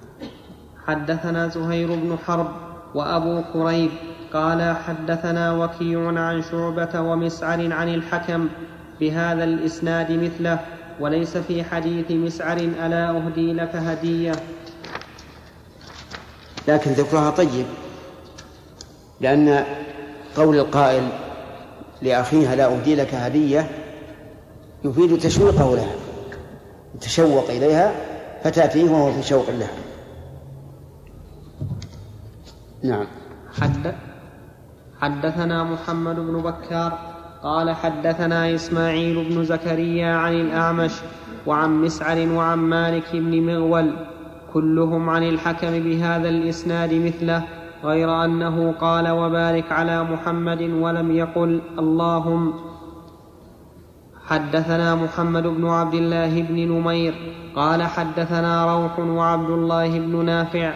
حدثنا زهير بن حرب وأبو كريب قال حدثنا وكيع عن شعبة ومسعر عن الحكم بهذا الإسناد مثله وليس في حديث مسعر ألا أهدي لك هدية. لكن ذكرها طيب لأن قول القائل لأخيها لا أهدي لك هدية يفيد تشويقه لها تشوق إليها فتأتيه وهو في شوق لها. نعم. حد حدثنا محمد بن بكار قال حدثنا إسماعيل بن زكريا عن الأعمش وعن مسعر وعن مالك بن مغول كلهم عن الحكم بهذا الإسناد مثله غير أنه قال وبارك على محمد ولم يقل اللهم. حدثنا محمد بن عبد الله بن نمير قال حدثنا روح وعبد الله بن نافع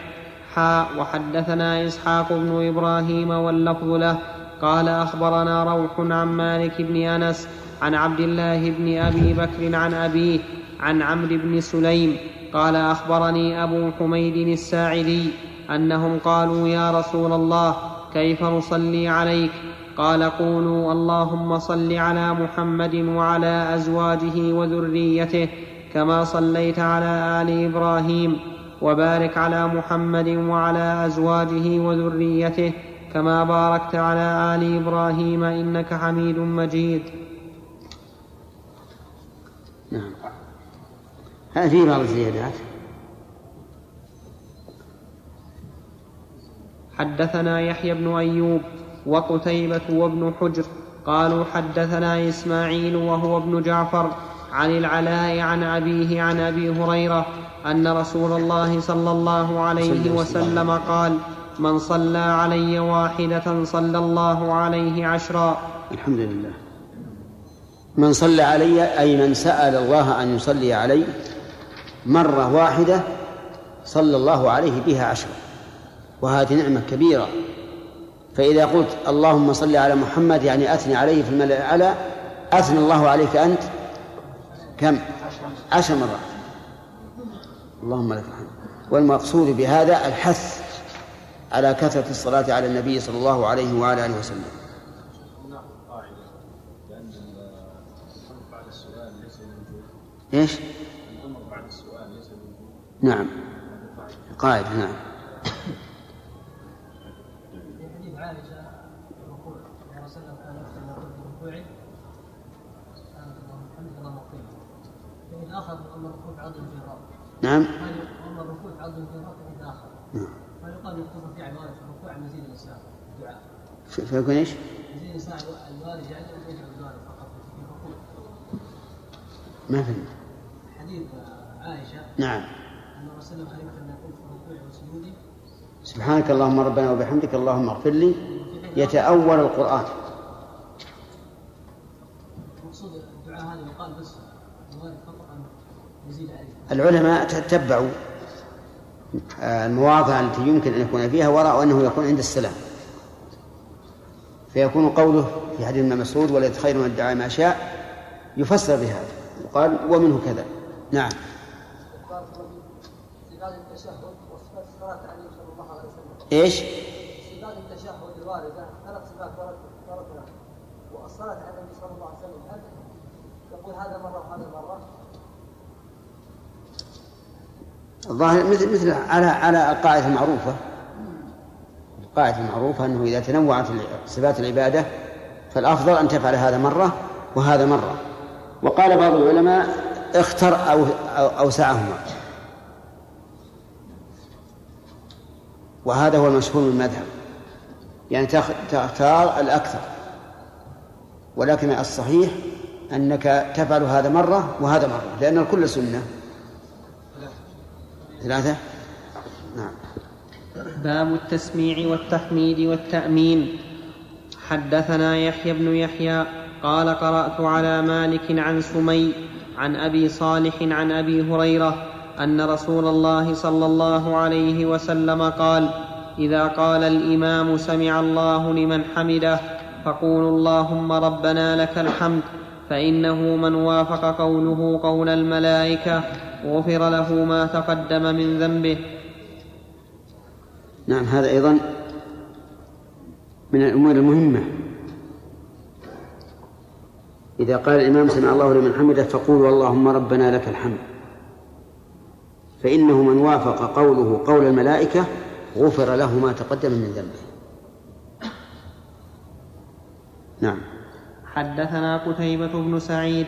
حاء وحدثنا إسحاق بن إبراهيم واللفظ له. قال أخبرنا روح عن مالك بن أنس عن عبد الله بن أبي بكر عن أبيه عن عمرو بن سليم. قال أخبرني أبو حميد الساعدي أنهم قالوا يا رسول الله كيف نصلي عليك؟ قال قولوا اللهم صل على محمد وعلى أزواجه وذريته كما صليت على آل إبراهيم. وبارك على محمد وعلى أزواجه وذريته كما باركت على آل إبراهيم إنك حميد مجيد. نعم. هذا فيه بعض الزيادات. حدثنا يحيى بن أيوب وقتيبة وابن حجر قالوا حدثنا إسماعيل وهو ابن جعفر عن العلاء عن أبيه عن أبي هريرة أن رسول الله صلى الله عليه وسلم قال من صلى علي واحدة صلى الله عليه عشرا. الحمد لله. من صلى علي أي من سأل الله أن يصلي عليه مرة واحدة صلى الله عليه بها عشرا. وهذه نعمة كبيرة. فإذا قلت اللهم صل على محمد يعني أثني عليه في الملأ الأعلى أثنى الله عليك أنت كم؟ عشر مرات. اللهم لك الحمد. والمقصود بهذا الحث على كثرة الصلاة على النبي صلى الله عليه وعلى آله وسلم. إيش؟ الأمر بعد السؤال ليس نعم. قاعدة نعم في حديث عائشة الركوع الرسول صلى الله عليه وسلم كان يقول في ركوعه سبحانك اللهم وبحمدك اللهم اغفر لي فإن آخر أما الركوع عضو الجهران نعم. الركوع آخر نعم. فيقال يقتصر في عبارة الركوع مزيد الإسلام الدعاء. فيكون إيش؟ يعني أو يجعل الوالد فقط في الركوع. ما فهمت. حديث عائشة. نعم. أن الرسول صلى الله عليه وسلم يقول في الركوع وسجوده سبحانك اللهم ربنا وبحمدك اللهم اغفر لي. يتأول القرآن. المقصود الدعاء هذا يقال بس فقط العلماء تتبعوا آه، المواضع التي يمكن أن يكون فيها ورأوا أنه يكون عند السلام. فيكون قوله في حديث ابن مسعود ولد خير من الدعاء ما شاء يفسر بهذا. وقال ومنه كذا. نعم. إيش؟ صفات التشهد الواردة ثلاث صفات وردت والصلاة على النبي صلى الله عليه وسلم. هل يقول هذا مرة وهذا مرة؟ الظاهر مثل مثل على على القاعدة المعروفة. القاعدة المعروفة أنه إذا تنوعت صفات العبادة فالأفضل أن تفعل هذا مرة وهذا مرة. وقال بعض العلماء اختر أو أوسعهما. وهذا هو المشهور من المذهب. يعني تخ- تختار الأكثر. ولكن الصحيح أنك تفعل هذا مرة وهذا مرة لأن الكل سنة. ثلاثة؟ نعم. باب التسميع والتحميد والتأمين. حدثنا يحيى بن يحيى قال قرأت على مالك عن سمي عن أبي صالح عن أبي هريرة أن رسول الله صلى الله عليه وسلم قال إذا قال الإمام سمع الله لمن حمده فقولوا اللهم ربنا لك الحمد فإنه من وافق قوله قول الملائكة غفر له ما تقدم من ذنبه. نعم هذا أيضا من الأمور المهمة. إذا قال الإمام سمع الله لمن حمده فقولوا اللهم ربنا لك الحمد. فإنه من وافق قوله قول الملائكة غفر له ما تقدم من ذنبه. نعم. حدثنا قتيبة بن سعيد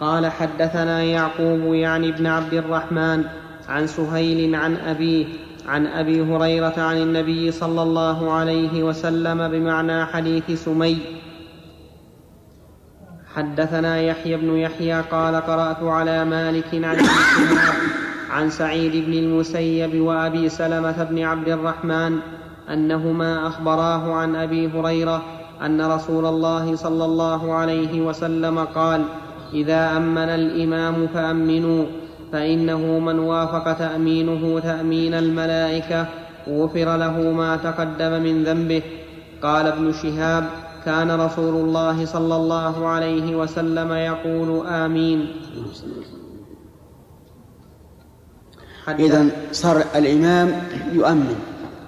قال حدثنا يعقوب يعني ابن عبد الرحمن عن سهيل عن أبيه عن أبي هريرة عن النبي صلى الله عليه وسلم بمعنى حديث سمي. حدثنا يحيى بن يحيى قال قرأت على مالك عن عن سعيد بن المسيب وأبي سلمة بن عبد الرحمن أنهما أخبراه عن أبي هريرة أن رسول الله صلى الله عليه وسلم قال إذا أمن الإمام فأمنوا فإنه من وافق تأمينه تأمين الملائكة غفر له ما تقدم من ذنبه. قال ابن شهاب كان رسول الله صلى الله عليه وسلم يقول آمين. حدث- إذا صار الإمام يؤمن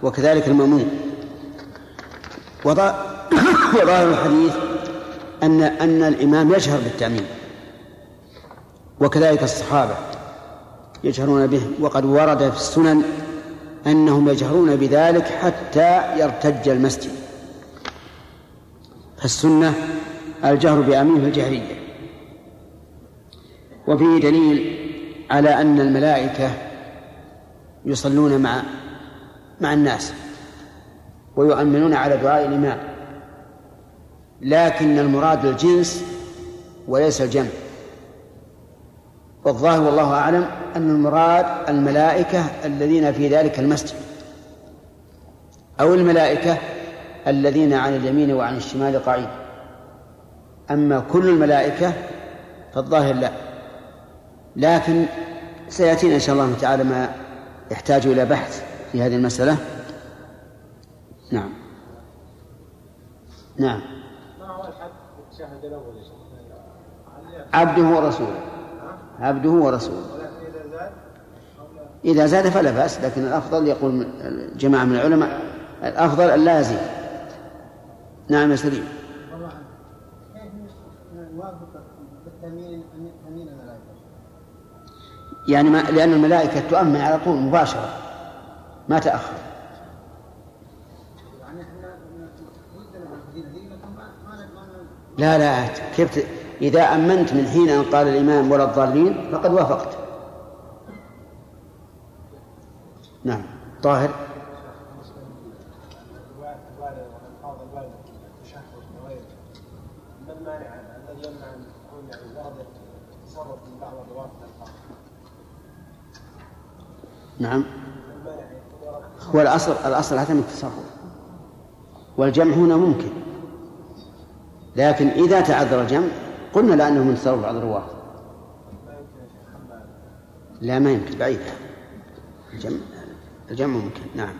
وكذلك المأمون. وظا- وظاهر الحديث أن أن الإمام يجهر بالتأمين وكذلك الصحابة يجهرون به وقد ورد في السنن أنهم يجهرون بذلك حتى يرتج المسجد. فالسنة الجهر بأمين في الجهرية. وفيه دليل على أن الملائكة يصلون مع مع الناس ويؤمنون على دعاء الإمام. لكن المراد الجنس وليس الجمع. والظاهر والله أعلم أن المراد الملائكة الذين في ذلك المسجد أو الملائكة الذين عن اليمين وعن الشمال قعيد أما كل الملائكة فالظاهر لا. لكن سيأتينا إن شاء الله تعالى ما يحتاج إلى بحث في هذه المسألة. نعم. نعم ما هو الحد في التشهد الأول يا شيخ؟ عبده ورسوله. عبده ورسوله. إذا زاد فلا بأس لكن الأفضل يقول جماعة من العلماء الأفضل أن لا يزيد. نعم يا سليم؟ يعني ما لأن الملائكة تؤمن على طول مباشرة ما تأخر يعني إحنا ودنا بالفضيلة دي لكن ما ما ما- لا لا كيف ت... إذا أمنت من حين أن قال الإمام ولا الضالين فقد وافقت. نعم. طاهر. نعم. ما المانع ان يكون ورد هو الأصل الأصل عدم التصرف. والجمع هنا ممكن. لكن إذا تعذر الجمع قلنا لأنه من تصرف بعض الرواة. لا ما يمكن. بعيد. الجمع الجمع ممكن. نعم.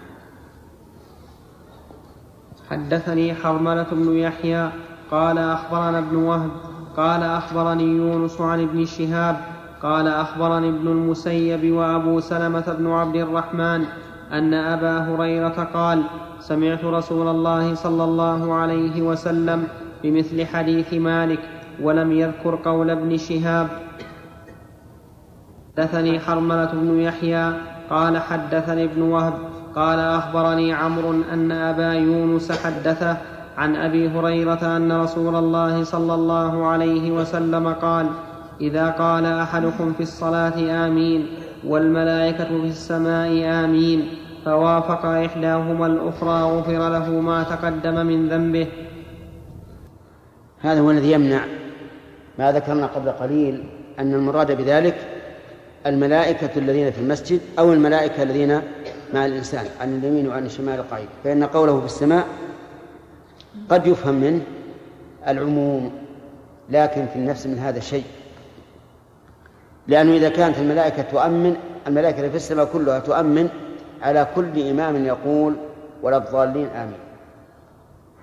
حدثني حرملة بن يحيى قال أخبرنا ابن وهب قال أخبرني يونس عن ابن شهاب قال أخبرني ابن المسيب وأبو سلمة بن عبد الرحمن أن أبا هريرة قال سمعت رسول الله صلى الله عليه وسلم بمثل حديث مالك ولم يذكر قول ابن شهاب. حدثني حرملة بن يحيى قال حدثني ابن وهب قال أخبرني عمرو أن أبا يونس حدثه عن أبي هريرة أن رسول الله صلى الله عليه وسلم قال إذا قال أحدكم في الصلاة آمين والملائكة في السماء آمين فوافق إحداهما الأخرى غفر له ما تقدم من ذنبه هذا هو الذي يمنع ما ذكرنا قبل قليل أن المراد بذلك الملائكة الذين في المسجد أو الملائكة الذين مع الإنسان عن اليمين وعن الشمال قعيد فإن قوله في السماء قد يفهم منه العموم لكن في النفس من هذا شيء. لأنه إذا كانت الملائكة تؤمن الملائكة في السماء كلها تؤمن على كل إمام يقول ولا الضالين آمين.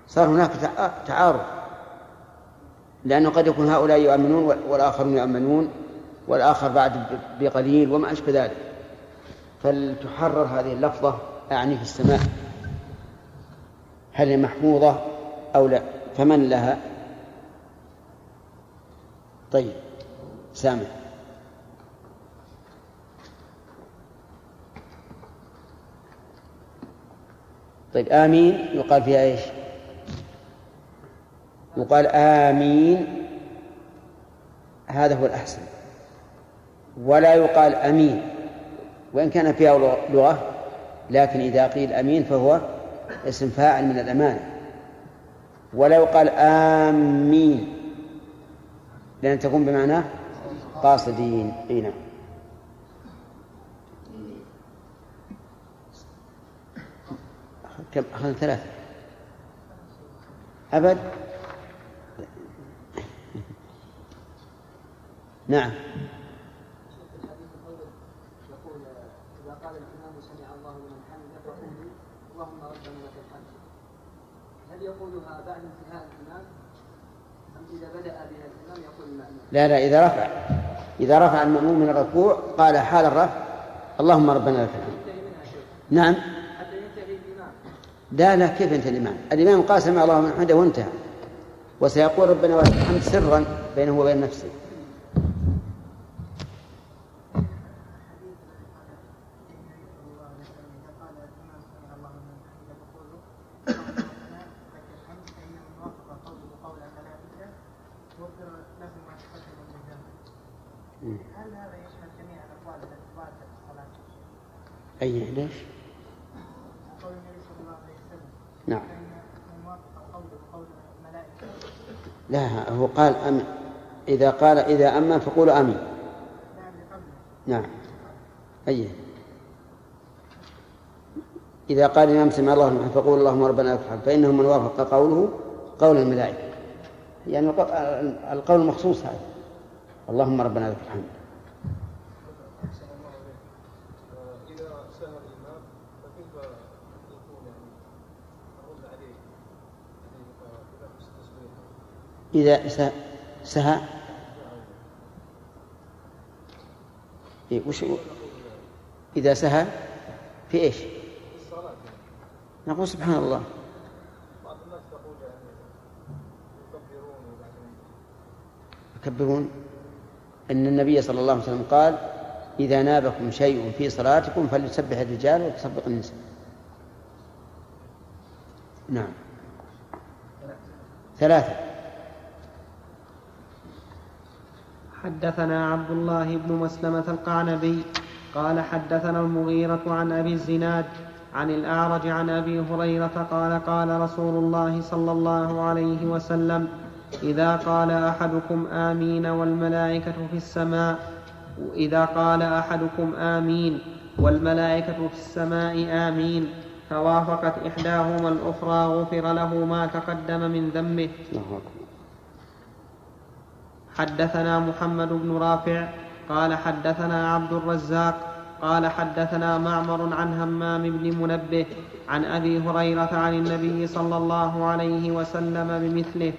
صار هناك تع- تعارض. لأنه قد يكون هؤلاء يؤمنون والآخرون يؤمنون والآخر بعد بقليل وما أشبه ذلك. فلتحرر هذه اللفظة أعني في السماء. هل هي محفوظة أو لا؟ فمن لها؟ طيب سامع طيب آمين. يقال فيها إيش؟ يقال آمين. هذا هو الأحسن. ولا يقال أمين. وإن كان فيها لغة لكن إذا قيل أمين فهو اسم فاعل من الأمانة. ولا يقال آمين لأن تكون بمعنى قاصدين. أي نعم. كم؟ أخذنا ثلاثة. أبد نعم يقول إذا قال الإمام سمع الله لمن حمده فقولوا اللهم ربنا لك الحمد هل يقولها بعد انتهاء الإمام أم إذا بدأ بها الإمام يقول المأمون لا لا إذا رفع إذا رفع المأموم من الركوع قال حال الرفع اللهم ربنا لك الحمد. نعم. لا لا كيف انتهى الإمام؟ الإمام قال سمع الله من حمده وانتهى. وسيقول ربنا ولك الحمد سرا بينه وبين نفسه. هل هذا يشمل جميع الاقوال التي في؟ أي ليش؟ قول النبي صلى الله عليه وسلم. نعم. لا هو قال أم إذا قال إذا أمن فقولوا اللي قبله نعم. أي إذا قال الإمام سمع الله فقول اللهم ربنا لك الحمد. فإنه من وافق قوله قول الملائكة. يعني الق- القول المخصوص هذا. اللهم ربنا لك الحمد. إذا سهى إيه وش إذا سهى في إيش؟ نقول سبحان الله بعض الناس تقول يعني يكبرون وبعدين يكبرون أن النبي صلى الله عليه وسلم قال إذا نابكم شيء في صلاتكم فليسبح الرجال وتسبق النساء. نعم. ثلاثة. حدثنا عبد الله بن مسلمة القعنبي قال حدثنا المغيرة عن أبي الزناد عن الأعرج عن أبي هريرة قال قال رسول الله صلى الله عليه وسلم إذا قال أحدكم آمين والملائكة في السماء إذا قال أحدكم آمين والملائكة في السماء آمين فوافقت إحداهما الأخرى غفر له ما تقدم من ذنبه. حدثنا محمد بن رافع قال حدثنا عبد الرزاق قال حدثنا معمر عن همام بن منبه عن أبي هريرة عن النبي صلى الله عليه وسلم بمثله.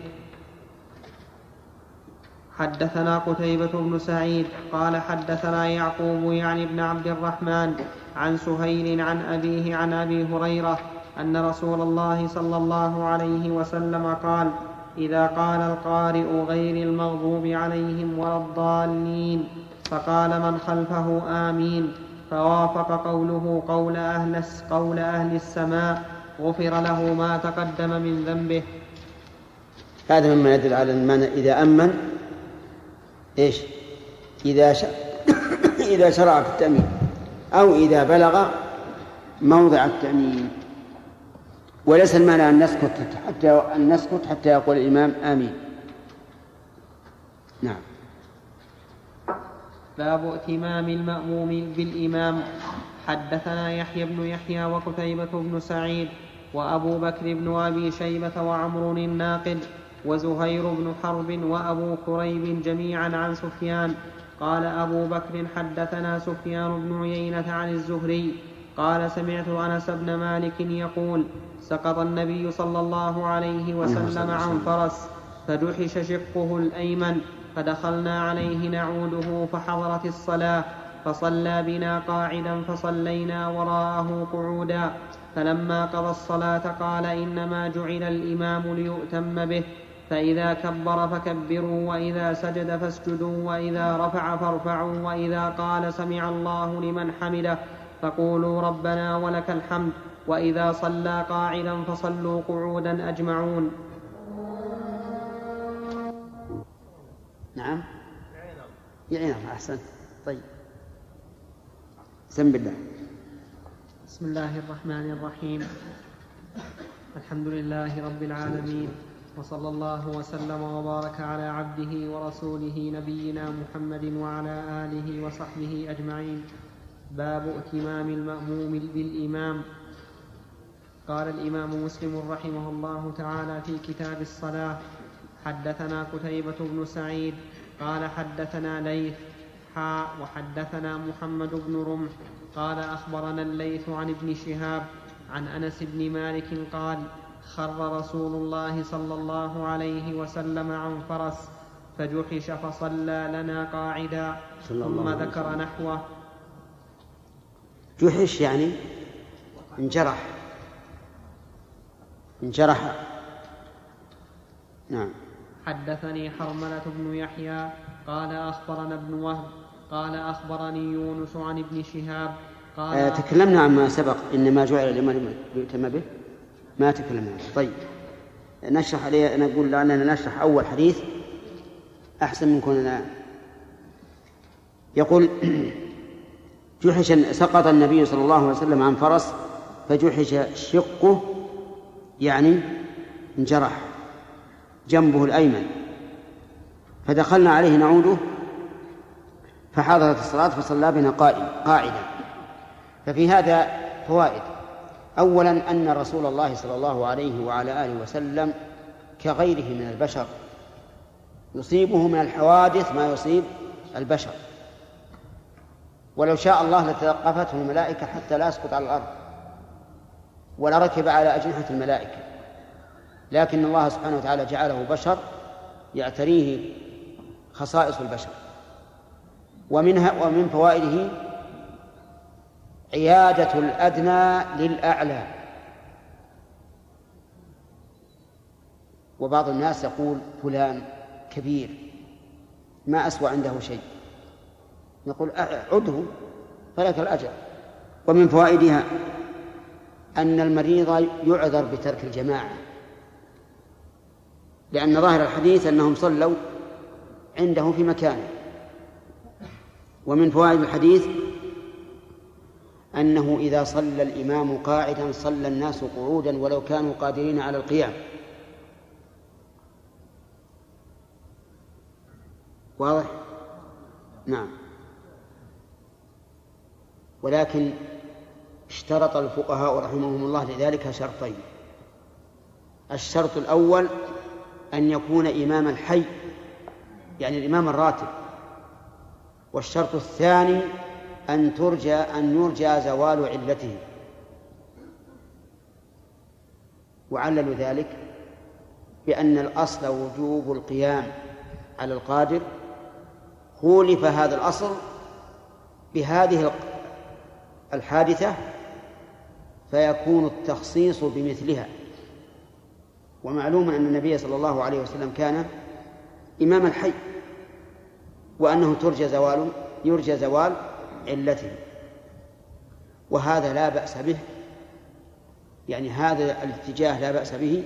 حدثنا قتيبة بن سعيد قال حدثنا يعقوب يعني ابن عبد الرحمن عن سهيل عن أبيه عن أبي هريرة أن رسول الله صلى الله عليه وسلم قال إذا قال القارئ غير المغضوب عليهم ولا الضالين فقال من خلفه آمين فوافق قوله قول أهل, قول أهل السماء غفر له ما تقدم من ذنبه. هذا مما يدل على المعنى إذا أمن إيش؟ إذا ش... *coughs* إذا شرع في التأمين أو إذا بلغ موضع التأمين. وليس المعنى أن نسكت حتى أن نسكت حتى يقول الإمام آمين. نعم. باب ائتمام المأموم بالإمام. حدثنا يحيى بن يحيى وقتيبة بن سعيد وأبو بكر بن أبي شيبة وعمر الناقد. وزهير بن حرب وأبو كريب جميعا عن سفيان. قال أبو بكر حدثنا سفيان بن عيينة عن الزهري. قال سمعت أنس بن مالك يقول سقط النبي صلى الله عليه وسلم عن فرس فدحش شقه الأيمن فدخلنا عليه نعوده فحضرت الصلاة فصلى بنا قاعدا فصلينا وراءه قعودا. فلما قضى الصلاة قال إنما جعل الإمام ليؤتم به. فإذا كبر فكبروا وإذا سجد فاسجدوا وإذا رفع فارفعوا وإذا قال سمع الله لمن حمده فقولوا ربنا ولك الحمد وإذا صلى قاعدا فصلوا قعودا أجمعون. نعم. يعينهم أحسن. طيب. سم بالله بسم الله الرحمن الرحيم. الحمد لله رب العالمين. وصلى الله وسلم وبارك على عبده ورسوله نبينا محمد وعلى آله وصحبه أجمعين. باب ائتمام المأموم بالإمام. قال الإمام مسلم رحمه الله تعالى في كتاب الصلاة حدثنا قتيبة بن سعيد قال حدثنا ليث حاء وحدثنا محمد بن رمح قال أخبرنا الليث عن ابن شهاب عن أنس بن مالك قال خر رسول الله صلى الله عليه وسلم عن فرس فجحش فصلى لنا قاعدا ثم ذكر نحوه. جحش يعني انجرح. انجرح. نعم. حدثني حرملة بن يحيى قال أخبرنا ابن وهب قال أخبرني يونس عن ابن شهاب قال آه تكلمنا عما سبق إنما جعل الإمام ليؤتم به. ما تكلمنا طيب. نشرح عليه نقول لأننا نشرح أول حديث أحسن من كوننا. يقول *clears throat* جحش سقط النبي صلى الله عليه وسلم عن فرس فجحش شقه يعني انجرح جنبه الأيمن. فدخلنا عليه نعوده فحضرت الصلاة فصلى بنا قاعدا. ففي هذا فوائد. أولا أن رسول الله صلى الله عليه وعلى آله وسلم كغيره من البشر يصيبه من الحوادث ما يصيب البشر. ولو شاء الله لتلقفته الملائكة حتى لا يسقط على الأرض ولركب على أجنحة الملائكة. لكن الله سبحانه وتعالى جعله بشر يعتريه خصائص البشر ومنها ومن فوائده عيادة الأدنى للأعلى. وبعض الناس يقول فلان كبير ما أسوى عنده شيء. نقول عده فلك الأجر. ومن فوائدها أن المريض يعذر بترك الجماعة. لأن ظاهر الحديث أنهم صلوا عنده في مكانه. ومن فوائد الحديث أنه إذا صلى الإمام قاعدا صلى الناس قعودا ولو كانوا قادرين على القيام. واضح؟ نعم. ولكن اشترط الفقهاء رحمهم الله لذلك شرطين. الشرط الأول أن يكون إمام الحي يعني الإمام الراتب. والشرط الثاني أن ترجى أن يرجى زوال علته. وعللوا ذلك بأن الأصل وجوب القيام على القادر. خولف هذا الأصل بهذه الحادثة فيكون التخصيص بمثلها. ومعلوم أن النبي صلى الله عليه وسلم كان إمام الحي وأنه ترجى زوال يرجى زوال علته وهذا لا بأس به يعني هذا الاتجاه لا بأس به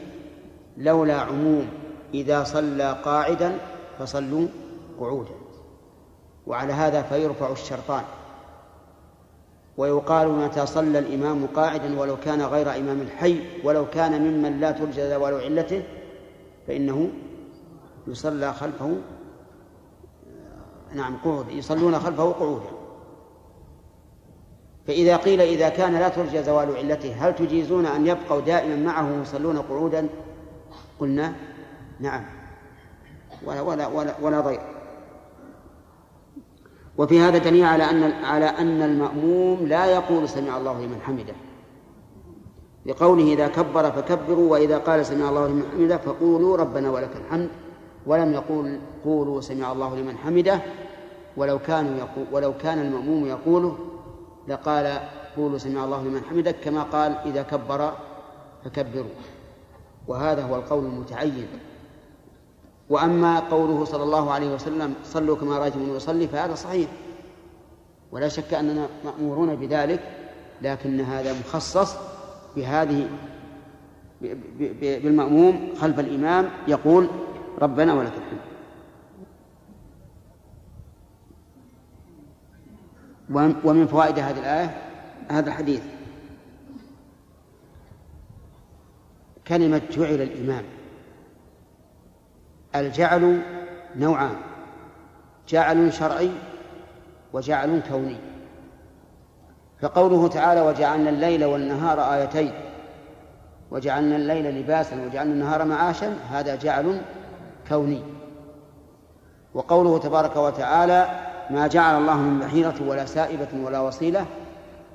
لولا عموم إذا صلى قاعدا فصلوا قعودا. وعلى هذا فيرفع الشرطان. ويقال متى صلى الإمام قاعدا ولو كان غير إمام الحي ولو كان ممن لا ترجى زوال علته فإنه يصلى خلفه نعم قعود يصلون خلفه قعودا. فإذا قيل إذا كان لا ترجى زوال علته هل تجيزون أن يبقوا دائما معه يصلون قعودا؟ قلنا نعم. ولا ولا ولا, ولا ضير. وفي هذا دليل على أن على أن المأموم لا يقول سمع الله لمن حمده. لقوله إذا كبر فكبروا وإذا قال سمع الله لمن حمده فقولوا ربنا ولك الحمد. ولم يقول قولوا سمع الله لمن حمده. ولو كانوا يقول ولو كان المأموم يقوله لقال قولوا سمع الله لمن حمده كما قال إذا كبر فكبروا. وهذا هو القول المتعين. وأما قوله صلى الله عليه وسلم صلوا كما رأيتم يصلي فهذا صحيح. ولا شك أننا مأمورون بذلك لكن هذا مخصص بهذه بالمأموم خلف الإمام يقول ربنا ولك الحمد. ومن فوائد هذه الآية؟ هذا الحديث. كلمة جعل الإمام. الجعل نوعان. جعل شرعي وجعل كوني. فقوله تعالى وجعلنا الليل والنهار آيتين. وجعلنا الليل لباسا وجعلنا النهار معاشا. هذا جعل كوني. وقوله تبارك وتعالى ما جعل الله من بحيرة ولا سائبة ولا وصيلة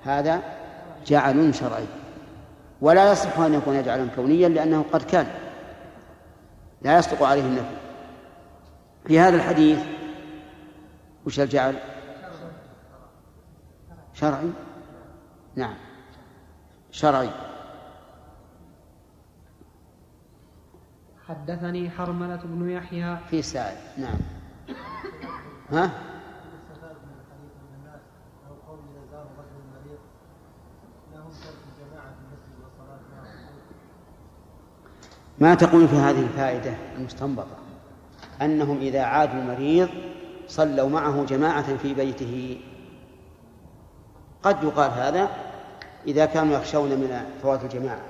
هذا جعل شرعي. ولا يصح أن يكون جعلا كونيا لأنه قد كان. لا يصدق عليه النفي. في هذا الحديث وش الجعل؟ شرعي؟ نعم. شرعي. حدثني حرملة بن يحيى. في سائل. نعم. ها؟ ما تقول في هذه الفائدة المستنبطة؟ أنهم إذا عادوا المريض صلوا معه جماعة في بيته. قد يقال هذا إذا كانوا يخشون من فوات الجماعة.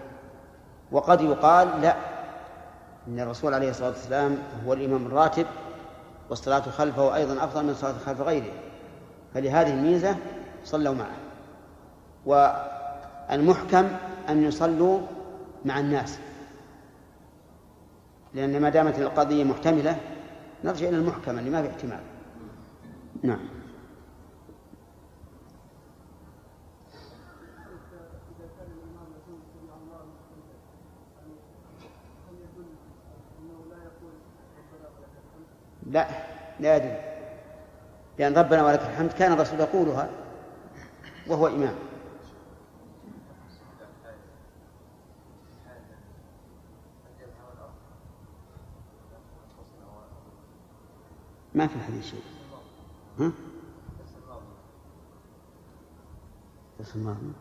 وقد يقال لا إن الرسول عليه الصلاة والسلام هو الإمام الراتب والصلاة خلفه أيضا أفضل من الصلاة خلف غيره. فلهذه الميزة صلوا معه. والمحكم أن يصلوا مع الناس. لأن ما دامت القضية محتملة نرجع إلى المحكم اللي ما في احتمال. نعم. لا لا يدل لأن ربنا ولك الحمد كان الرسول يقولها وهو إمام. ما في الحديث شيء. ها؟ درس الماضي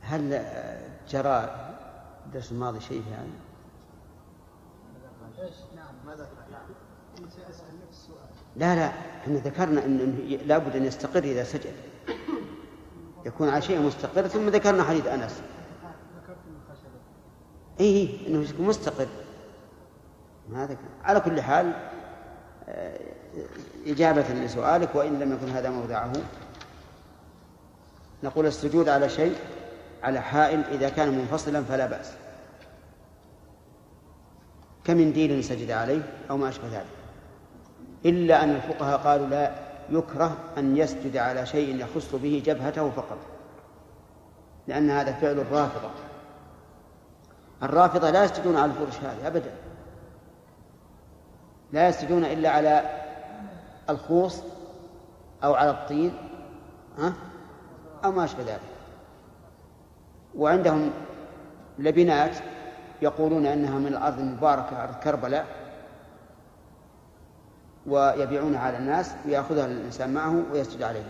هل جرى الدرس الماضي شيء في هذا؟ لا لا إحنا ذكرنا إنه لابد أن يستقر إذا سجد. يكون على شيء مستقر ثم ذكرنا حديث أنس. اي إيه، إنه مستقر. هذا على كل حال آه، إجابة لسؤالك وإن لم يكن هذا موضعه نقول السجود على شيء على حائل إذا كان منفصلا فلا بأس. كمنديل سجد عليه أو ما أشبه ذلك. إلا أن الفقهاء قالوا لا يكره أن يسجد على شيء يخص به جبهته فقط لأن هذا فعل الرافضة. الرافضة لا يسجدون على الفرش هذه أبدا. لا يسجدون إلا على الخوص أو على الطين ها؟ أو ما أشبه ذلك. وعندهم لبنات يقولون أنها من الأرض المباركة أرض كربلاء ويبيعونها على الناس ويأخذها الإنسان معه ويسجد عليه.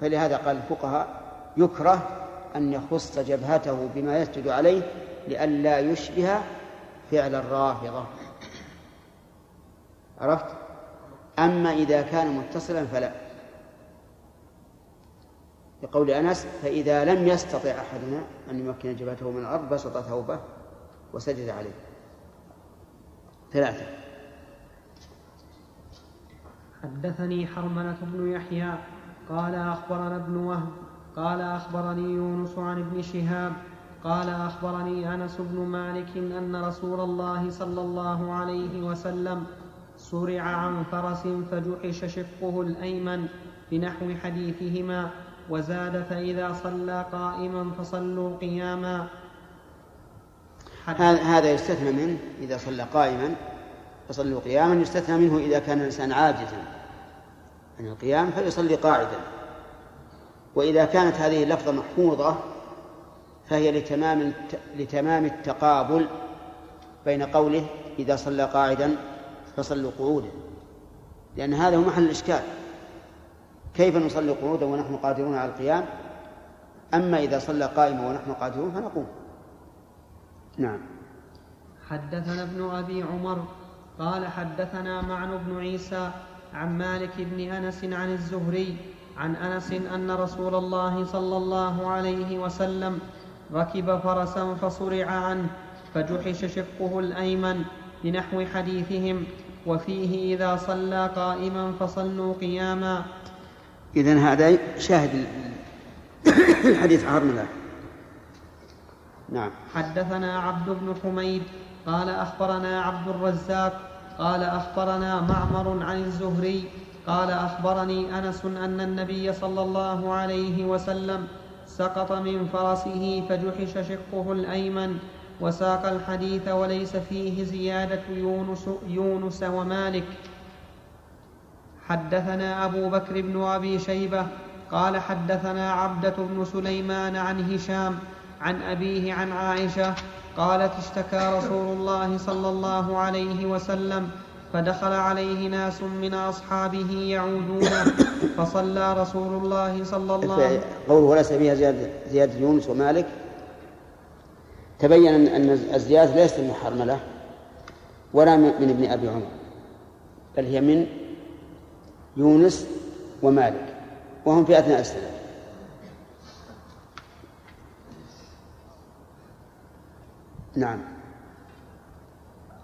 فلهذا قال الفقهاء يكره أن يخص جبهته بما يسجد عليه لئلا يشبه فعل الرافضة. عرفت؟ أما إذا كان متصلا فلا. لقول أنس فإذا لم يستطع أحدنا أن يمكن جبهته من الأرض بسط ثوبه وسجد عليه. ثلاثة. حدثني حرملة بن يحيى قال أخبرنا ابن وهب قال أخبرني يونس عن ابن شهاب قال أخبرني أنس بن مالك أن رسول الله صلى الله عليه وسلم صرع عن فرس فجحش شقه الأيمن بنحو حديثهما وزاد فإذا صلى قائما فصلوا قياما. هذا يستثنى منه إذا صلى قائما فصلوا قياما يستثنى منه إذا كان الإنسان عاجزا عن القيام فيصلي قاعدا. وإذا كانت هذه اللفظة محفوظة فهي لتمام لتمام التقابل بين قوله إذا صلى قاعدا فصلوا قعودا. لأن هذا هو محل الإشكال. كيف نصلي قعودا ونحن قادرون على القيام؟ أما إذا صلى قائما ونحن قادرون فنقوم. نعم. حدثنا ابن أبي عمر قال حدثنا معن بن عيسى عن مالك بن أنس عن الزهري عن أنس أن رسول الله صلى الله عليه وسلم ركب فرسا فصرع عنه فجحش شقه الأيمن لنحو حديثهم وفيه إذا صلى قائما فصلوا قياما. إذن هذا شاهد الحديث حرملة نعم. حدثنا عبد بن حميد قال أخبرنا عبد الرزاق قال أخبرنا معمر عن الزهري قال أخبرني أنس أن النبي صلى الله عليه وسلم سقط من فرسه فجحش شقه الأيمن وساق الحديث وليس فيه زيادة يونس, يونس ومالك. حدثنا أبو بكر بن أبي شيبة قال حدثنا عبدة بن سليمان عن هشام عن أبيه عن عائشة قالت اشتكى رسول الله صلى الله عليه وسلم فدخل عليه ناس من أصحابه يعودون فصلى رسول الله صلى الله عليه وسلم. قوله وليس فيها زيادة, زيادة يونس ومالك. تبين أن الزيادة ليست من حرملة ولا من ابن أبي عمر بل هي من يونس ومالك وهم في أثناء السنة. نعم.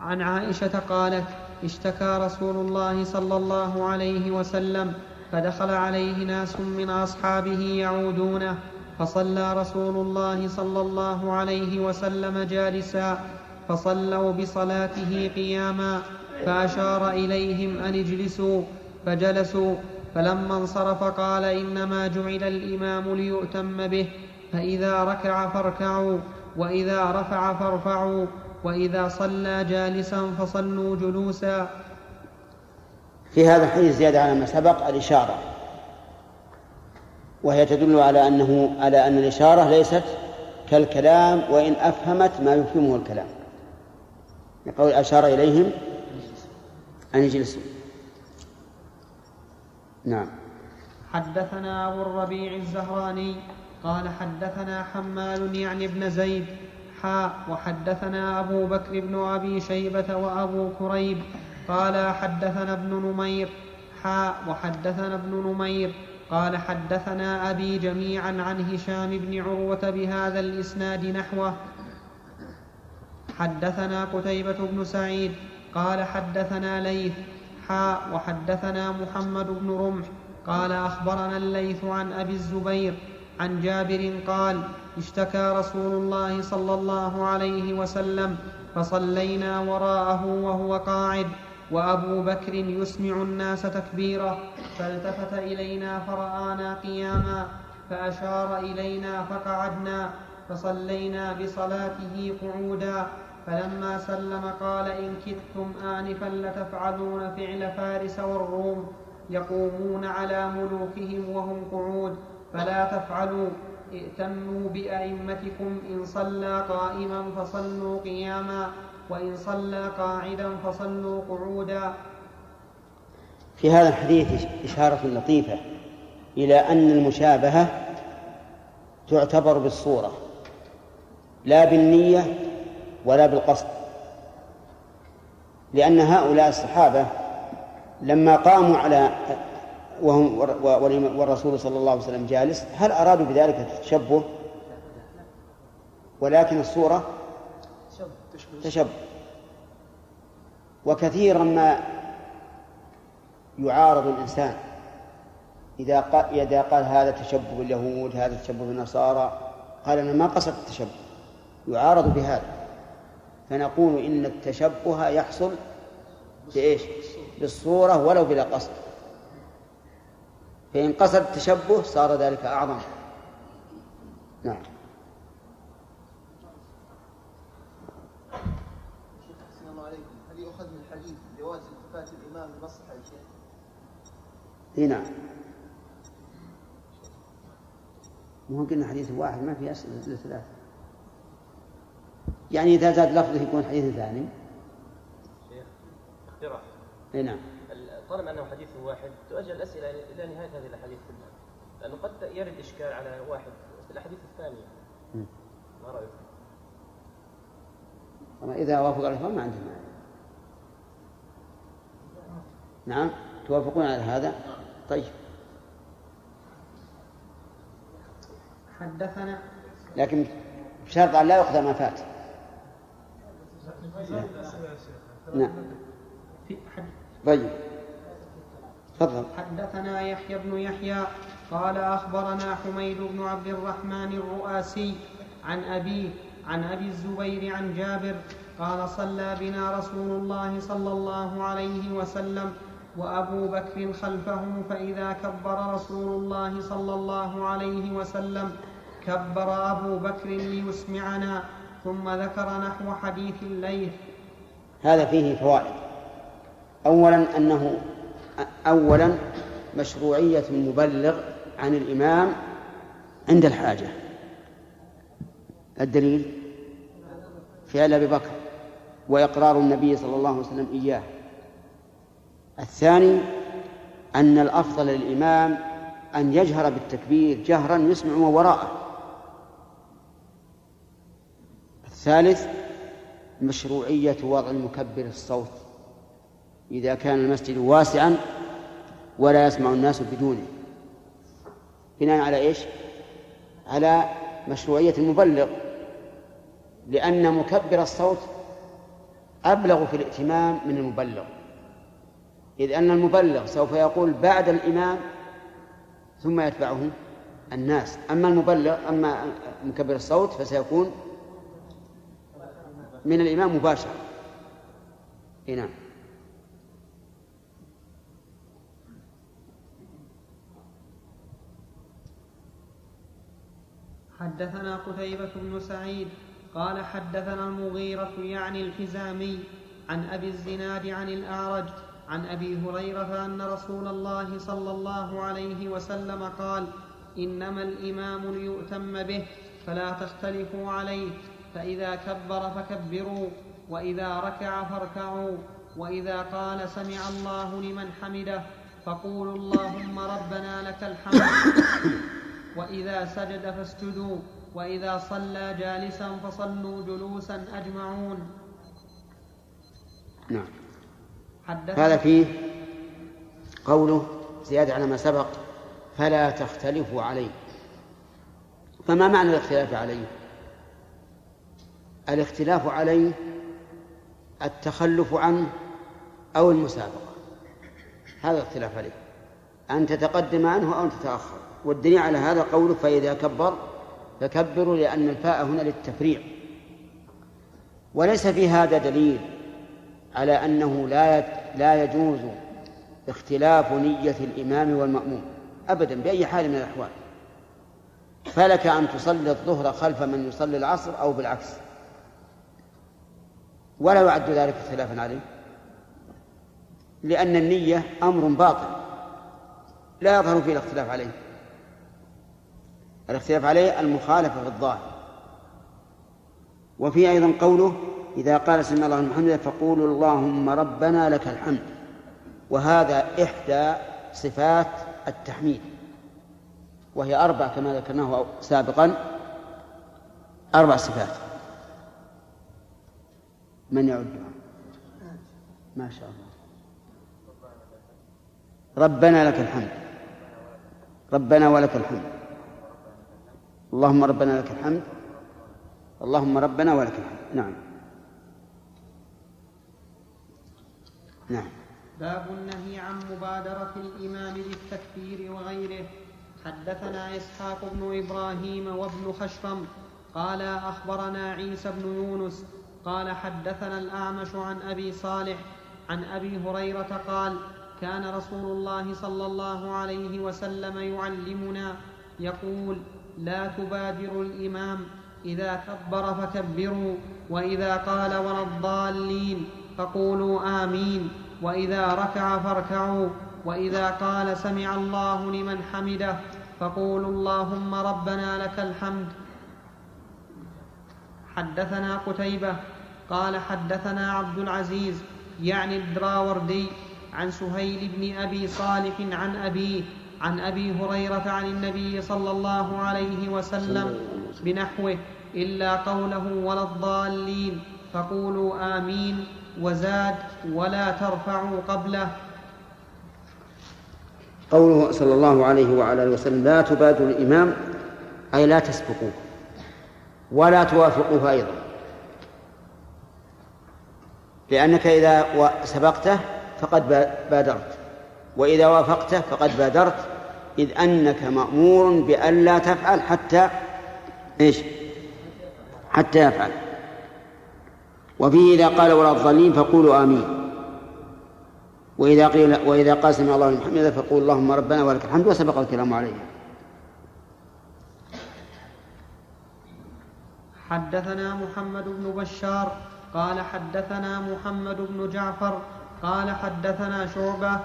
عن عائشة قالت اشتكى رسول الله صلى الله عليه وسلم فدخل عليه ناس من أصحابه يعودونه فصلى رسول الله صلى الله عليه وسلم جالسا فصلوا بصلاته قياما فأشار إليهم أن اجلسوا فجلسوا فلما انصرف قال إنما جعل الإمام ليؤتم به فإذا ركع فاركعوا وإذا رفع فارفعوا وإذا صلى جالسا فصلوا جلوسا. في هذا الحديث زيادة على ما سبق الإشارة. وهي تدل على أنه على أن الإشارة ليست كالكلام وإن أفهمت ما يفهمه الكلام. يقول أشار إليهم أن يجلسوا نعم. حدثنا أبو الربيع الزهراني قال حدثنا حمال يعني ابن زيد حاء وحدثنا أبو بكر بن أبي شيبة وأبو كريب قال حدثنا ابن نمير حاء وحدثنا ابن نمير قال حدثنا أبي جميعا عن هشام بن عروة بهذا الإسناد نحوه. حدثنا قتيبة بن سعيد قال حدثنا ليث حاء وحدثنا محمد بن رمح قال أخبرنا الليث عن أبي الزبير عن جابر قال اشتكى رسول الله صلى الله عليه وسلم فصلينا وراءه وهو قاعد وأبو بكر يسمع الناس تكبيره فالتفت إلينا فرآنا قياما فأشار إلينا فقعدنا فصلينا بصلاته قعودا فلما سلم قال إن كدتم آنفا لتفعلون فعل فارس والروم يقومون على ملوكهم وهم قعود فلا تفعلوا ائتموا بأئمتكم إن صلى قائما فصلوا قياما وإن صلى قاعدا فصلوا قعودا. في هذا الحديث إشارة لطيفة إلى أن المشابهة تعتبر بالصورة لا بالنية ولا بالقصد. لأن هؤلاء الصحابة لما قاموا على وهم والرسول صلى الله عليه وسلم جالس. هل أرادوا بذلك التشبه ولكن الصورة تشبه. وكثيرا ما يعارض الإنسان. إذا قال, إذا قال هذا تشبه باليهود هذا تشبه بالنصارى قال أنا ما قصدت التشبه. يعارض بهذا. فنقول إن التشبه يحصل بإيش؟ بالصورة ولو بلا قصد. فإن قصد التشبه صار ذلك أعظم. نعم. السلام عليكم. هل يؤخذ من الحديث جواز التفات الإمام لمصلحة الشيخ؟ إي نعم. ممكن حديث واحد ما في أسئلة ثلاثة. يعني إذا زاد لفظه يكون حديث ثاني. شيخ اقتراح إي نعم. طالما أنه حديث واحد تؤجل الأسئلة إلى نهاية هذه الأحاديث كلها. لأنه قد يرد إشكال على واحد في الأحاديث الثانية. ما رأيك؟ أما إذا وافق الإخوان ما عندهم مانع. نعم توافقون على هذا؟ طيب. حدثنا. لكن بشرط أن لا يؤخذ ما فات. نعم. في حد طيب. تفضل. حدثنا يحيى بن يحيى قال أخبرنا حميد بن عبد الرحمن الرؤاسي عن أبيه عن أبي الزبير عن جابر قال صلى بنا رسول الله صلى الله عليه وسلم وأبو بكر خلفه فإذا كبر رسول الله صلى الله عليه وسلم كبر أبو بكر ليسمعنا ثم ذكر نحو حديث الليث هذا فيه فوائد. أولا أنه أولا مشروعية المبلغ عن الإمام عند الحاجة. الدليل؟ فعل أبي بكر وإقرار النبي صلى الله عليه وسلم إياه. الثاني أن الأفضل للإمام أن يجهر بالتكبير جهرا يسمع ما وراءه. الثالث مشروعية وضع المكبر الصوت. إذا كان المسجد واسعا ولا يسمع الناس بدونه. بناء على إيش؟ على مشروعية المبلغ لأن مكبر الصوت أبلغ في الائتمام من المبلغ. إذ أن المبلغ سوف يقول بعد الإمام ثم يتبعه الناس. أما المبلغ أما مكبر الصوت فسيكون من الإمام مباشرة. نعم. حدثنا قتيبة بن سعيد قال حدثنا المغيرة يعني الحزامي عن أبي الزناد عن الأعرج عن أبي هريرة أن رسول الله صلى الله عليه وسلم قال إنما الإمام ليؤتم به فلا تختلفوا عليه فإذا كبر فكبروا وإذا ركع فاركعوا وإذا قال سمع الله لمن حمده فقولوا اللهم ربنا لك الحمد. وإذا سجد فاسجدوا وإذا صلى جالسا فصلوا جلوسا أجمعون. نعم. هذا فيه قوله زيادة على ما سبق فلا تختلفوا عليه. فما معنى الاختلاف عليه؟ الاختلاف عليه التخلف عنه أو المسابقة. هذا الاختلاف عليه. أن تتقدم عنه أو أن تتأخر. والدليل على هذا قوله فإذا كبر فكبروا لأن الفاء هنا للتفريع. وليس في هذا دليل على أنه لا لا يجوز اختلاف نية الإمام والمأموم أبدا بأي حال من الأحوال. فلك أن تصلي الظهر خلف من يصلي العصر أو بالعكس. ولا يعد ذلك اختلافا عليه. لأن النية أمر باطل. لا يظهر فيه الاختلاف عليه. الاختلاف عليه المخالفة في الظاهر. وفي أيضا قوله إذا قال سمع الله لمن حمده فقولوا اللهم ربنا لك الحمد. وهذا إحدى صفات التحميد. وهي أربع كما ذكرناه سابقا. أربع صفات. من يعدها ما شاء الله. ربنا لك الحمد. ربنا ولك الحمد. اللهم ربنا لك الحمد. اللهم ربنا ولك الحمد. نعم. نعم. باب النهي عن مبادرة الإمام بالتكبير وغيره. حدثنا إسحاق بن إبراهيم وابن خشرم. قال أخبرنا عيسى بن يونس. قال حدثنا الأعمش عن أبي صالح. عن أبي هريرة قال كان رسول الله صلى الله عليه وسلم يعلمنا. يقول لا تبادروا الإمام. إذا كبر فكبروا وإذا قال ولا الضالين فقولوا آمين. وإذا ركع فاركعوا وإذا قال سمع الله لمن حمده فقولوا اللهم ربنا لك الحمد. حدثنا قتيبة قال حدثنا عبد العزيز يعني الدراوردي عن سهيل بن أبي صالح عن أبيه عن أبي هريرة عن النبي صلى الله عليه وسلم بنحوه إلا قوله ولا الضالين فقولوا آمين وزاد ولا ترفعوا قبله. قوله صلى الله عليه وعلى آله وسلم لا تبادروا الإمام أي لا تسبقوه ولا توافقوه أيضا. لأنك إذا سبقته فقد بادرت وإذا وافقته فقد بادرت. إذ أنك مأمور بأن لا تفعل حتى إيش؟ حتى يفعل. وفيه إذا قال ولا الضالين فقولوا آمين. وإذا قيل وإذا قال سمع الله لمن حمده فقول اللهم ربنا ولك الحمد وسبق الكلام عليه. حدثنا محمد بن بشار قال حدثنا محمد بن جعفر قال حدثنا شعبة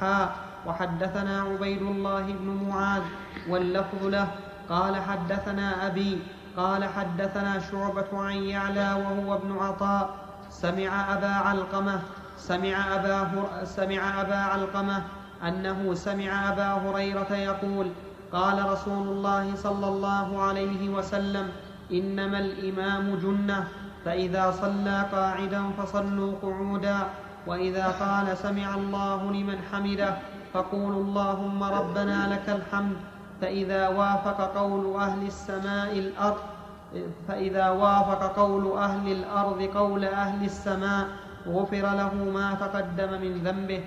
حاء وحدثنا عبيد الله بن معاذ واللفظ له قال حدثنا أبي قال حدثنا شعبة عن يعلى وهو ابن عطاء سمع أبا علقمة سمع أبا, سمع أبا علقمة أنه سمع أبا هريرة يقول قال رسول الله صلى الله عليه وسلم إنما الإمام جنة فإذا صلى قاعدا فصلوا قعودا وإذا قال سمع الله لمن حمده فقولوا اللهم ربنا لك الحمد فإذا وافق قول أهل السماء الأرض فإذا وافق قول أهل الأرض قول أهل السماء غفر له ما تقدم من ذنبه.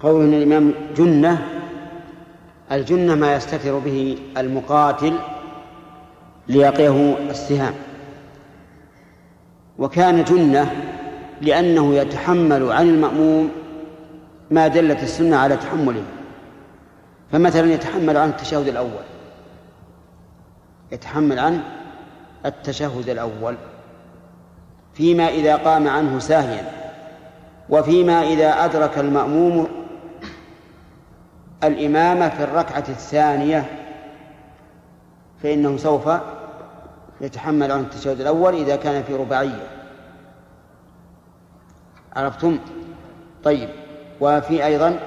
قول ان الإمام جنة الجنة ما يستتر به المقاتل ليقيه السهام. وكان جنة لأنه يتحمل عن المأموم ما دلت السنة على تحمله. فمثلا يتحمل عن التشهد الأول. يتحمل عن التشهد الأول. فيما إذا قام عنه ساهيا. وفيما إذا أدرك المأموم الإمامة في الركعة الثانية فإنه سوف يتحمل عن التشهد الأول إذا كان في رباعية. عرفتم؟ طيب. وفي أيضا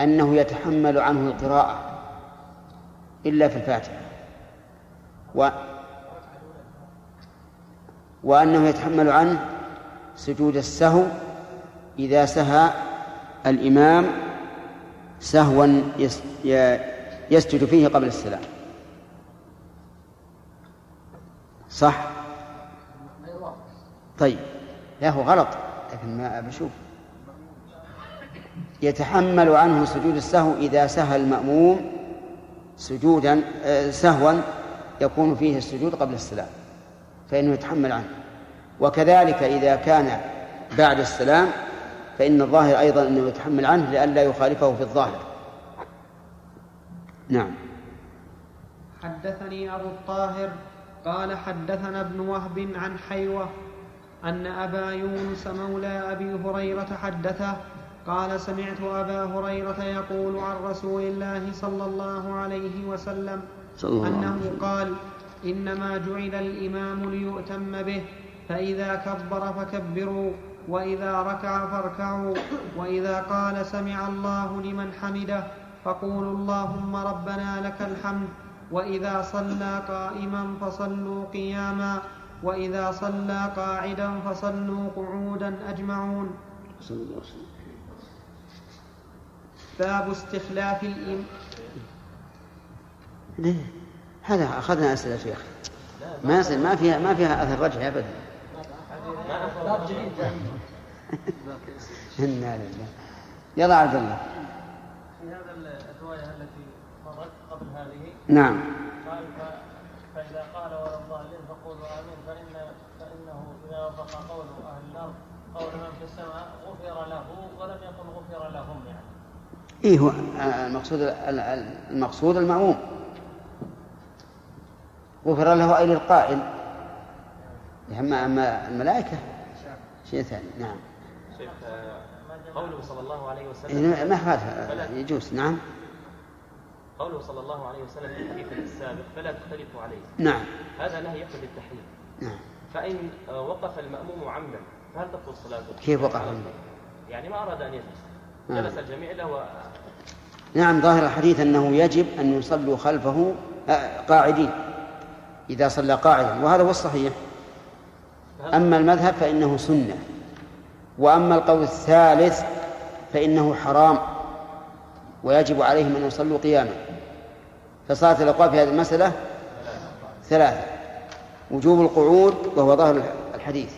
أنه يتحمل عنه القراءة إلا في الفاتحة. و وأنه يتحمل عنه سجود السهو إذا سهى الإمام سهوا يسجد فيه قبل السلام. صح؟ طيب. لا هو غلط. لكن ما بشوف يتحمل عنه سجود السهو إذا سهى المأموم سجودا آه، سهوا يكون فيه السجود قبل السلام فإنه يتحمل عنه. وكذلك إذا كان بعد السلام فإن الظاهر أيضا أنه يتحمل عنه لئلا يخالفه في الظاهر. نعم. حدثني أبو الطاهر قال حدثنا ابن وهب عن حيوة أن أبا يونس مولى أبي هريرة حدثه قال سمعت أبا هريرة يقول عن رسول الله صلى الله عليه وسلم صلى الله أنه عليه قال إنما جعل الإمام ليؤتم به فإذا كبر فكبروا وإذا ركع فاركعوا وإذا قال سمع الله لمن حمده فقولوا اللهم ربنا لك الحمد وإذا صلى قائما فصلوا قياما وإذا صلى قاعدا فصلوا قعودا أجمعون. باب استخلاف الإمام هذا أخذنا أسئلة يا أخي. ما يصير ما فيها ما فيها أثر رجعي أبدا. إنا لله. يلا عبد الله. في هذا الرواية التي مرت قبل هذه نعم. قال فإذا قال ولا الضالين فقولوا آمين فإن فإنه إذا وفق قول أهل الأرض قول من في السماء غفر له ولم يكن غفر لهم يعني. إيه هو المقصود المقصود المأموم. غفر له أي للقائل. أما أما الملائكة. شيء ثاني. نعم. شيخ قوله صلى الله عليه وسلم إيه، ما هذا؟ يجوز. نعم. قوله صلى الله عليه وسلم في الحديث السابق فلا تختلفوا عليه. نعم. هذا نهي يقتضي التحريم نعم. فإن وقف المأموم عمدا فهل تبطل صلاته؟ كيف وقف عمدا؟ يعني ما أراد أن يجلس. جلس الجميع إلا هو نعم ظاهر الحديث أنه يجب أن يصلوا خلفه آه، قاعدين إذا صلى قاعدا وهذا هو الصحيح. أما المذهب فإنه سنة وأما القول الثالث فإنه حرام ويجب عليهم أن يصلوا قياما. فصارت الأقوال في هذه المسألة ثلاثة وجوب القعود وهو ظاهر الحديث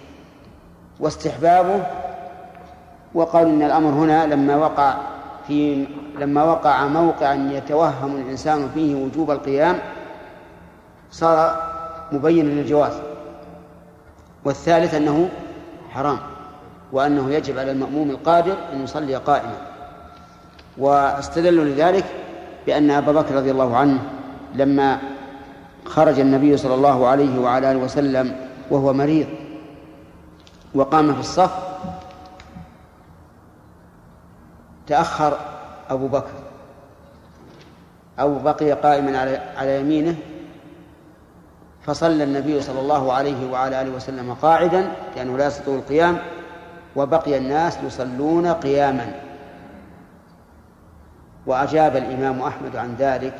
واستحبابه وقال إن الأمر هنا لما وقع في لما وقع موقعا يتوهم الإنسان فيه وجوب القيام صار مبينا للجواز. والثالث أنه حرام وأنه يجب على المأموم القادر أن يصلي قائما. واستدلوا لذلك بأن أبا بكر رضي الله عنه لما خرج النبي صلى الله عليه وعلى آله وسلم وهو مريض وقام في الصف تأخر أبو بكر أو بقي قائما على على يمينه فصلى النبي صلى الله عليه وعلى آله وسلم قاعدا لأنه لا يستطيع القيام وبقي الناس يصلون قياما وأجاب الإمام أحمد عن ذلك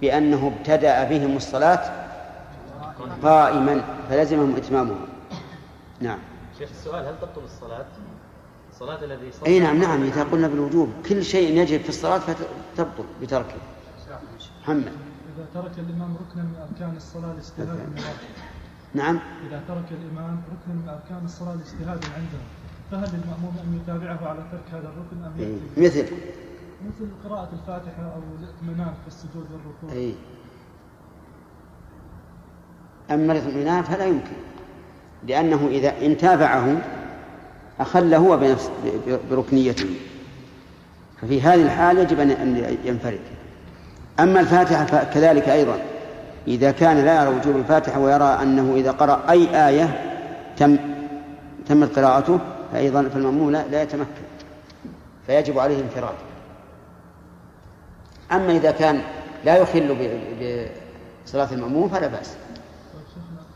بأنه ابتدأ بهم الصلاة قائما فلزمهم إتمامها نعم شيخ السؤال هل تبطل الصلاة؟ الصلاة الذي صلى أي نعم نعم إذا قلنا بالوجوب. كل شيء يجب في الصلاة فتبطل بتركه. محمد. إذا ترك الإمام ركنا من أركان الصلاة الاجتهاد من نعم. إذا ترك الإمام ركنا من أركان الصلاة الاجتهاد عنده فهل للمأموم أن يتابعه على ترك هذا الركن أم إيه. مثل. مثل قراءة الفاتحة أو الاطمئنان في السجود والركوع. أي أما الاطمئنان فلا يمكن لأنه إذا إن تابعه أخل هو بنفس بركنيته. ففي هذه الحال يجب أن ينفرد. أما الفاتحة فكذلك أيضا. إذا كان لا يرى وجوب الفاتحة ويرى أنه إذا قرأ أي آية تم تمت قراءته فأيضا فالمأموم لا, يتمكن. فيجب عليه انفراد. أما إذا كان لا يخل بصلاة المأموم فلا بأس. طيب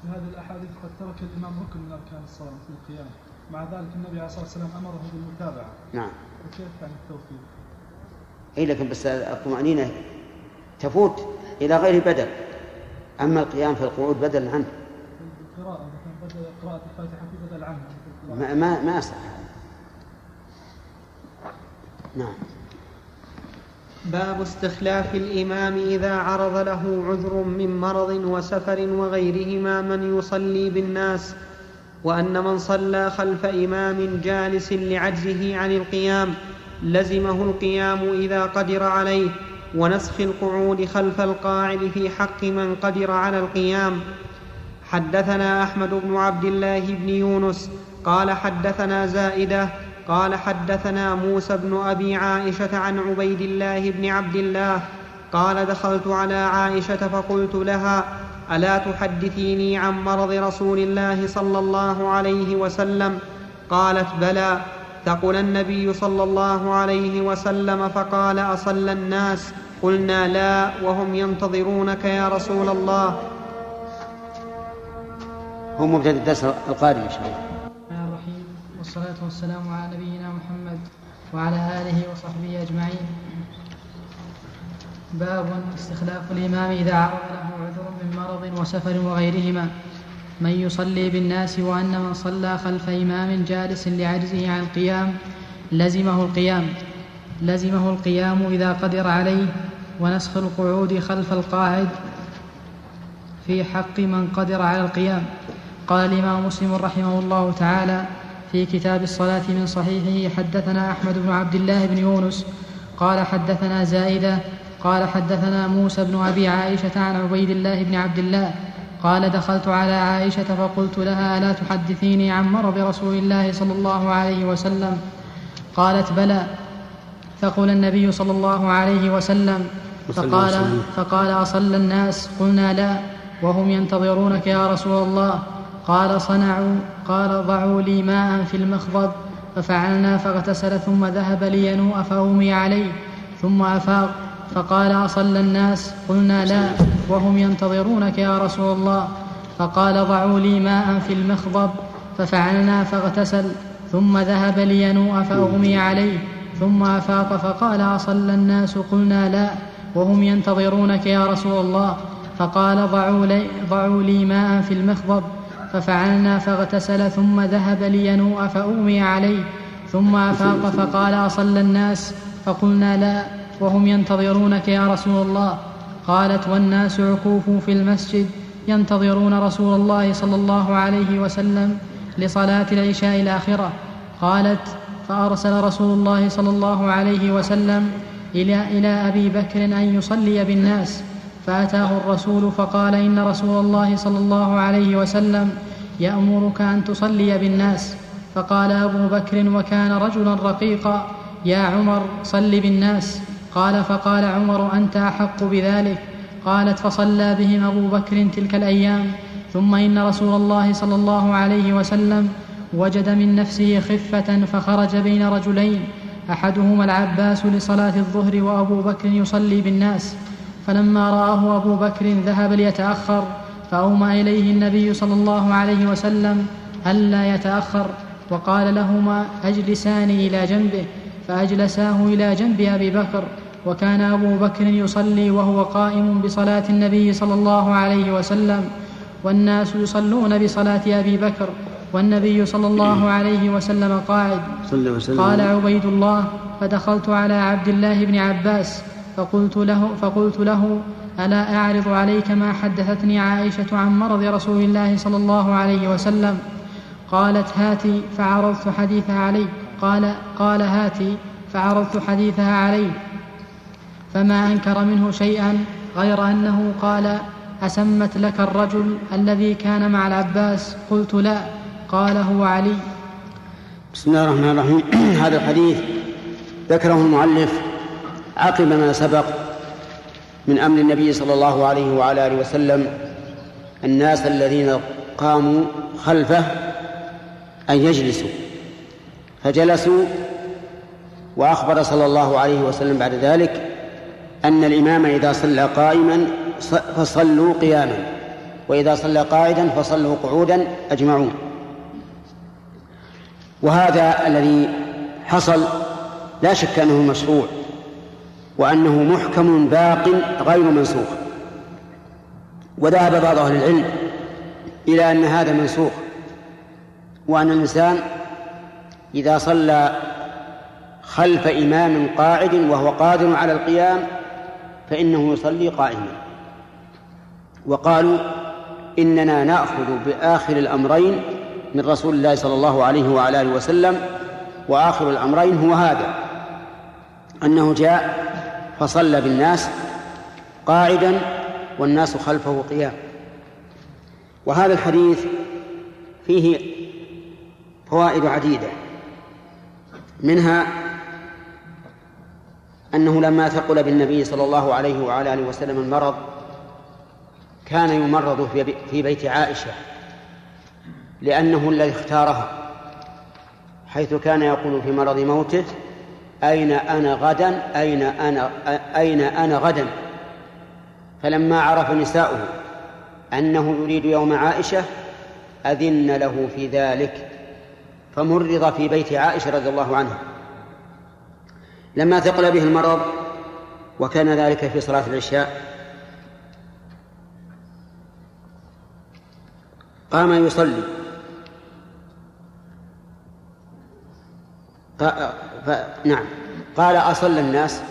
في هذه الأحاديث قد ترك الإمام ركن من أركان الصلاة في القيام. مع ذلك النبي عليه الصلاة والسلام أمره بالمتابعة. نعم. وكيف عن التوفيق؟ اي لكن بس الطمأنينة تفوت إلى غير بدل. أما القيام في القعود بدل عنه. القراءة مثلا بدل قراءة الفاتحة في بدل عنه ما ما ما يصح نعم. باب استخلاف الإمام إذا عرض له عذر من مرض وسفر وغيرهما من يصلي بالناس وأن من صلى خلف إمام جالس لعجزه عن القيام لزمه القيام إذا قدر عليه ونسخ القعود خلف القاعد في حق من قدر على القيام. حدثنا أحمد بن عبد الله بن يونس قال حدثنا زائدة قال حدثنا موسى بن أبي عائشة عن عبيد الله بن عبد الله قال دخلت على عائشة فقلت لها ألا تحدثيني عن مرض رسول الله صلى الله عليه وسلم؟ قالت بلى. ثقل النبي صلى الله عليه وسلم فقال اصلى الناس. قلنا لا وهم ينتظرونك يا رسول الله. هو مبتدا الدرس القادم إن شاء الله. الرحمن الرحيم والصلاة والسلام على نبينا محمد وعلى آله وصحبه أجمعين. باب استخلاف الإمام إذا عرض له عذر من مرض وسفر وغيرهما. من يصلي بالناس وأن من صلى خلف إمام جالس لعجزه عن القيام لزمه القيام. لزمه القيام إذا قدر عليه ونسخ القعود خلف القاعد في حق من قدر على القيام. قال الإمام مسلم رحمه الله تعالى في كتاب الصلاة من صحيحه حدثنا أحمد بن عبد الله بن يونس قال حدثنا زائدة قال حدثنا موسى بن أبي عائشة عن عبيد الله بن عبد الله قال دخلت على عائشة فقلت لها ألا تحدثيني عن مرض رسول الله صلى الله عليه وسلم؟ قالت بلى. فقل النبي صلى الله عليه وسلم فقال فقال أصلى الناس؟ قلنا لا. وهم ينتظرونك يا رسول الله. قال صنعوا قال ضعوا لي ماء في المخضب ففعلنا فاغتسل ثم ذهب لينوء فأومي عليه ثم أفاق. فقال أصلى الناس قلنا لا وهم ينتظرونك يا رسول الله. فقال ضعوا لي ماء في المخضب ففعلنا فاغتسل ثم ذهب لينوء فأغمي عليه ثم أفاق فقال أصلى الناس قلنا لا وهم ينتظرونك يا رسول الله. فقال ضعوا لي, ضعوا لي ماء في المخضب ففعلنا فاغتسل ثم ذهب لينوء فأغمي عليه ثم أفاق فقال أصلى الناس فقلنا لا. وهم ينتظرونك يا رسول الله. قالت والناس عكوف في المسجد ينتظرون رسول الله صلى الله عليه وسلم لصلاة العشاء الآخرة. قالت فأرسل رسول الله صلى الله عليه وسلم إلى, إلى أبي بكر أن يصلي بالناس. فأتاه الرسول فقال إن رسول الله صلى الله عليه وسلم يأمرك أن تصلي بالناس. فقال أبو بكر وكان رجلا رقيقا يا عمر صل بالناس. قال فقال عمر أنت أحق بذلك؟ قالت فصلى بهم أبو بكر تلك الأيام ثم إن رسول الله صلى الله عليه وسلم وجد من نفسه خفة فخرج بين رجلين أحدهما العباس لصلاة الظهر وأبو بكر يصلي بالناس فلما رآه أبو بكر ذهب ليتأخر فأومى إليه النبي صلى الله عليه وسلم ألا يتأخر وقال لهما أجلسان إلى جنبه فأجلساه إلى جنب أبي بكر وكان أبو بكر يصلي وهو قائم بصلاة النبي صلى الله عليه وسلم والناس يصلون بصلاة أبي بكر والنبي صلى الله عليه وسلم قاعد. قال عبيد الله فدخلت على عبد الله بن عباس فقلت له, فقلت له ألا أعرض عليك ما حدثتني عائشة عن مرض رسول الله صلى الله عليه وسلم؟ قالت هاتي فعرضت حديثها عليه قال قال هاتي فعرضت حديثها عليه. فما أنكر منه شيئا غير أنه قال أسمت لك الرجل الذي كان مع العباس؟ قلت لا قال هو علي. بسم الله الرحمن الرحيم. *clears throat* هذا الحديث ذكره المؤلف عقب ما سبق من أمر النبي صلى الله عليه وعلى آله وسلم الناس الذين قاموا خلفه أن يجلسوا. فجلسوا وأخبر صلى الله عليه وسلم بعد ذلك أن الإمام إذا صلى قائما فصلوا قياما وإذا صلى قاعدا فصلوا قعودا أجمعون. وهذا الذي حصل لا شك أنه مشروع وأنه محكم باق غير منسوخ. وذهب بعض أهل العلم إلى أن هذا منسوخ وأن الإنسان إذا صلى خلف إمام قاعد وهو قادر على القيام فإنه يصلي قائما. وقالوا إننا نأخذ بآخر الأمرين من رسول الله صلى الله عليه وعلى آله وسلم وآخر الأمرين هو هذا أنه جاء فصلى بالناس قاعدا والناس خلفه قيام. وهذا الحديث فيه فوائد عديدة. منها أنه لما ثقل بالنبي صلى الله عليه وعلى آله وسلم المرض كان يمرض في بيت عائشة لأنه الذي اختارها حيث كان يقول في مرض موته أين أنا غدا؟ أين أنا أين أنا غدا؟ فلما عرف نساؤه أنه يريد يوم عائشة أذن له في ذلك. فمرض في بيت عائشة رضي الله عنها. لما ثقل به المرض وكان ذلك في صلاة العشاء قام يصلي. ف... ف... نعم. قال أصلى الناس؟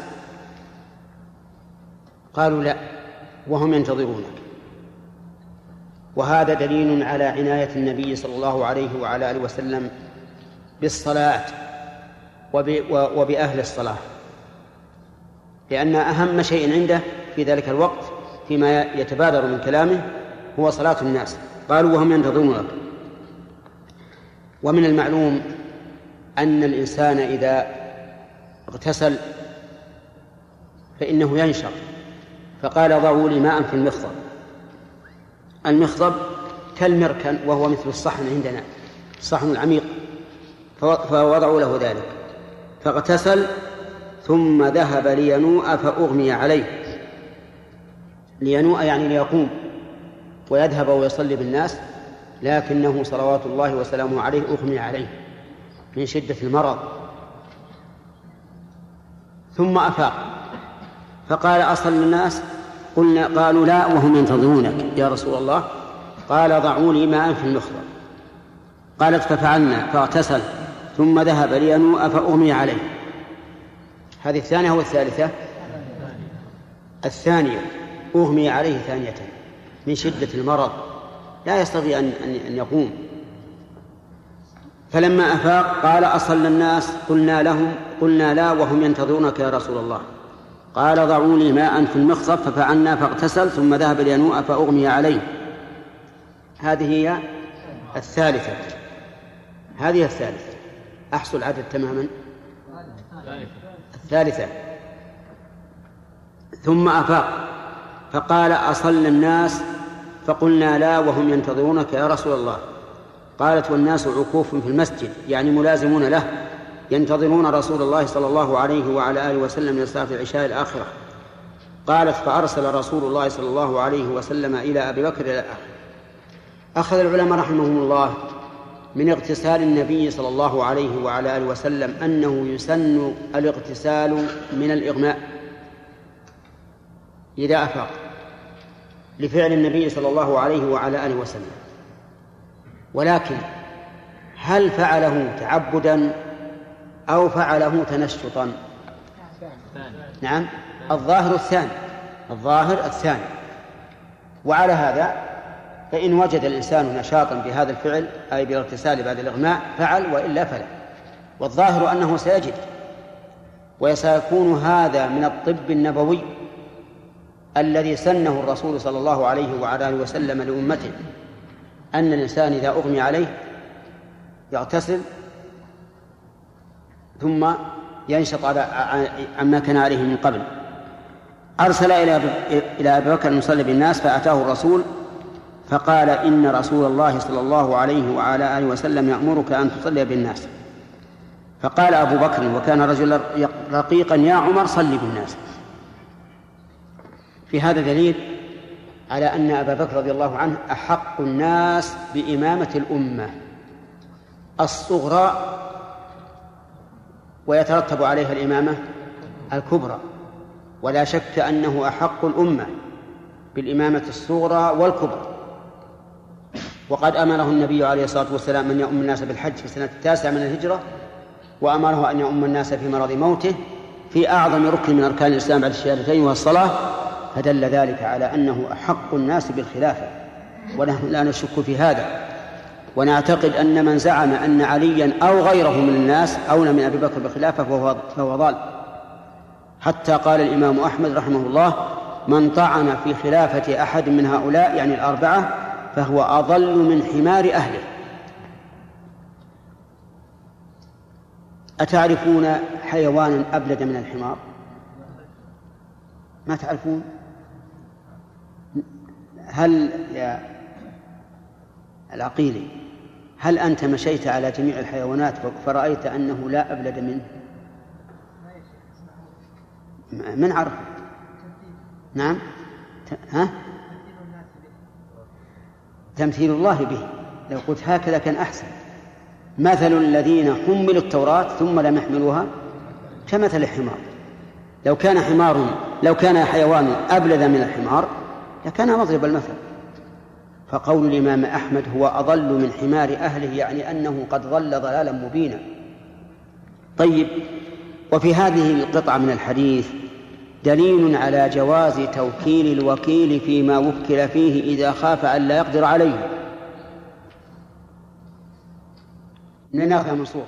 قالوا لا وهم ينتظرونك. وهذا دليل على عناية النبي صلى الله عليه وعلى آله وسلم بالصلاة وب... وبأهل الصلاة. لأن أهم شيء عنده في ذلك الوقت فيما يتبادر من كلامه هو صلاة الناس. قالوا وهم ينتظرونك ومن المعلوم أن الإنسان إذا اغتسل فإنه ينشط. فقال ضعوا لي ماء في المخضب. المخضب كالمركن وهو مثل الصحن عندنا الصحن العميق. فوضعوا له ذلك. فاغتسل ثم ذهب لينوء فأغمي عليه. لينوء يعني ليقوم ويذهب ويصلي بالناس لكنه صلوات الله وسلامه عليه أغمي عليه من شدة المرض. ثم أفاق. فقال أصل الناس قلنا قالوا لا وهم ينتظرونك. يا رسول الله قال ضعوا لي ماء في المخبر قالت ففعلنا فاغتسل. ثم ذهب لينوء فأغمي عليه. هذه الثانية أو الثالثة؟ الثانية. أغمي عليه ثانية. من شدة المرض. لا يستطيع أن أن يقوم. فلما أفاق قال أصلى الناس قلنا لهم قلنا لا وهم ينتظرونك يا رسول الله. قال ضعوا لي ماء في المخصب ففعلنا فاغتسل ثم ذهب لينوء فأغمي عليه. هذه هي الثالثة. هذه الثالثة. أحصل العدد تماما؟ الثالثة. ثم أفاق. فقال أصل الناس فقلنا لا وهم ينتظرونك يا رسول الله. قالت والناس عكوف في المسجد يعني ملازمون له ينتظرون رسول الله صلى الله عليه وعلى آله وسلم لصلاة العشاء الآخرة. قالت فأرسل رسول الله صلى الله عليه وسلم إلى أبي بكر إلى الآخر أخذ العلماء رحمهم الله من اغتسال النبي صلى الله عليه وعلى آله وسلم أنه يسن الاغتسال من الإغماء. إذا أفاق لفعل النبي صلى الله عليه وعلى آله وسلم. ولكن هل فعله تعبدا أو فعله تنشطا؟ نعم. الظاهر الثاني. الظاهر الثاني. وعلى هذا فإن وجد الإنسان نشاطا بهذا الفعل أي بالاغتسال بعد الإغماء فعل وإلا فلا. والظاهر أنه سيجد وسيكون هذا من الطب النبوي الذي سنه الرسول صلى الله عليه وعلى آله وسلم لأمته أن الإنسان إذا أغمي عليه يغتسل ثم ينشط على عما كان عليه من قبل. أرسل إلى إلى أبي بكر يصلي بالناس فأتاه الرسول فقال إن رسول الله صلى الله عليه وعلى آله وسلم يأمرك أن تصلي بالناس. فقال أبو بكر وكان رجلا رقيقا يا عمر صل بالناس. في هذا دليل على أن أبا بكر رضي الله عنه أحق الناس بإمامة الأمة الصغرى ويترتب عليها الإمامة الكبرى. ولا شك أنه أحق الأمة بالإمامة الصغرى والكبرى. وقد أمره النبي عليه الصلاة والسلام أن يؤم الناس بالحج في السنة التاسعة من الهجرة وأمره أن يؤم الناس في مرض موته في أعظم ركن من أركان الإسلام بعد الشهادتين وهو الصلاة فدل ذلك على أنه أحق الناس بالخلافة ونحن لا نشك في هذا. ونعتقد أن من زعم أن عليا أو غيره من الناس أولى من أبي بكر بالخلافة فهو, فهو ضال. حتى قال الإمام أحمد رحمه الله من طعن في خلافة أحد من هؤلاء يعني الأربعة فهو أضل من حمار أهله. أتعرفون حيوانا أبلد من الحمار؟ ما تعرفون؟ هل يا العقيلي هل أنت مشيت على جميع الحيوانات فرأيت أنه لا أبلد منه؟ من عرف نعم؟ ها؟ تمثيل الله به. لو قلت هكذا كان أحسن. مثل الذين حملوا التوراة ثم لم يحملوها كمثل الحمار. لو كان حمار لو كان حيوان أبلد من الحمار لكان مضرب المثل. فقول الإمام أحمد هو أضل من حمار أهله يعني أنه قد ضل ضلالا مبينا. طيب وفي هذه القطعة من الحديث دليل على جواز توكيل الوكيل فيما وكل فيه إذا خاف أن لا يقدر عليه. من ناخذ منصور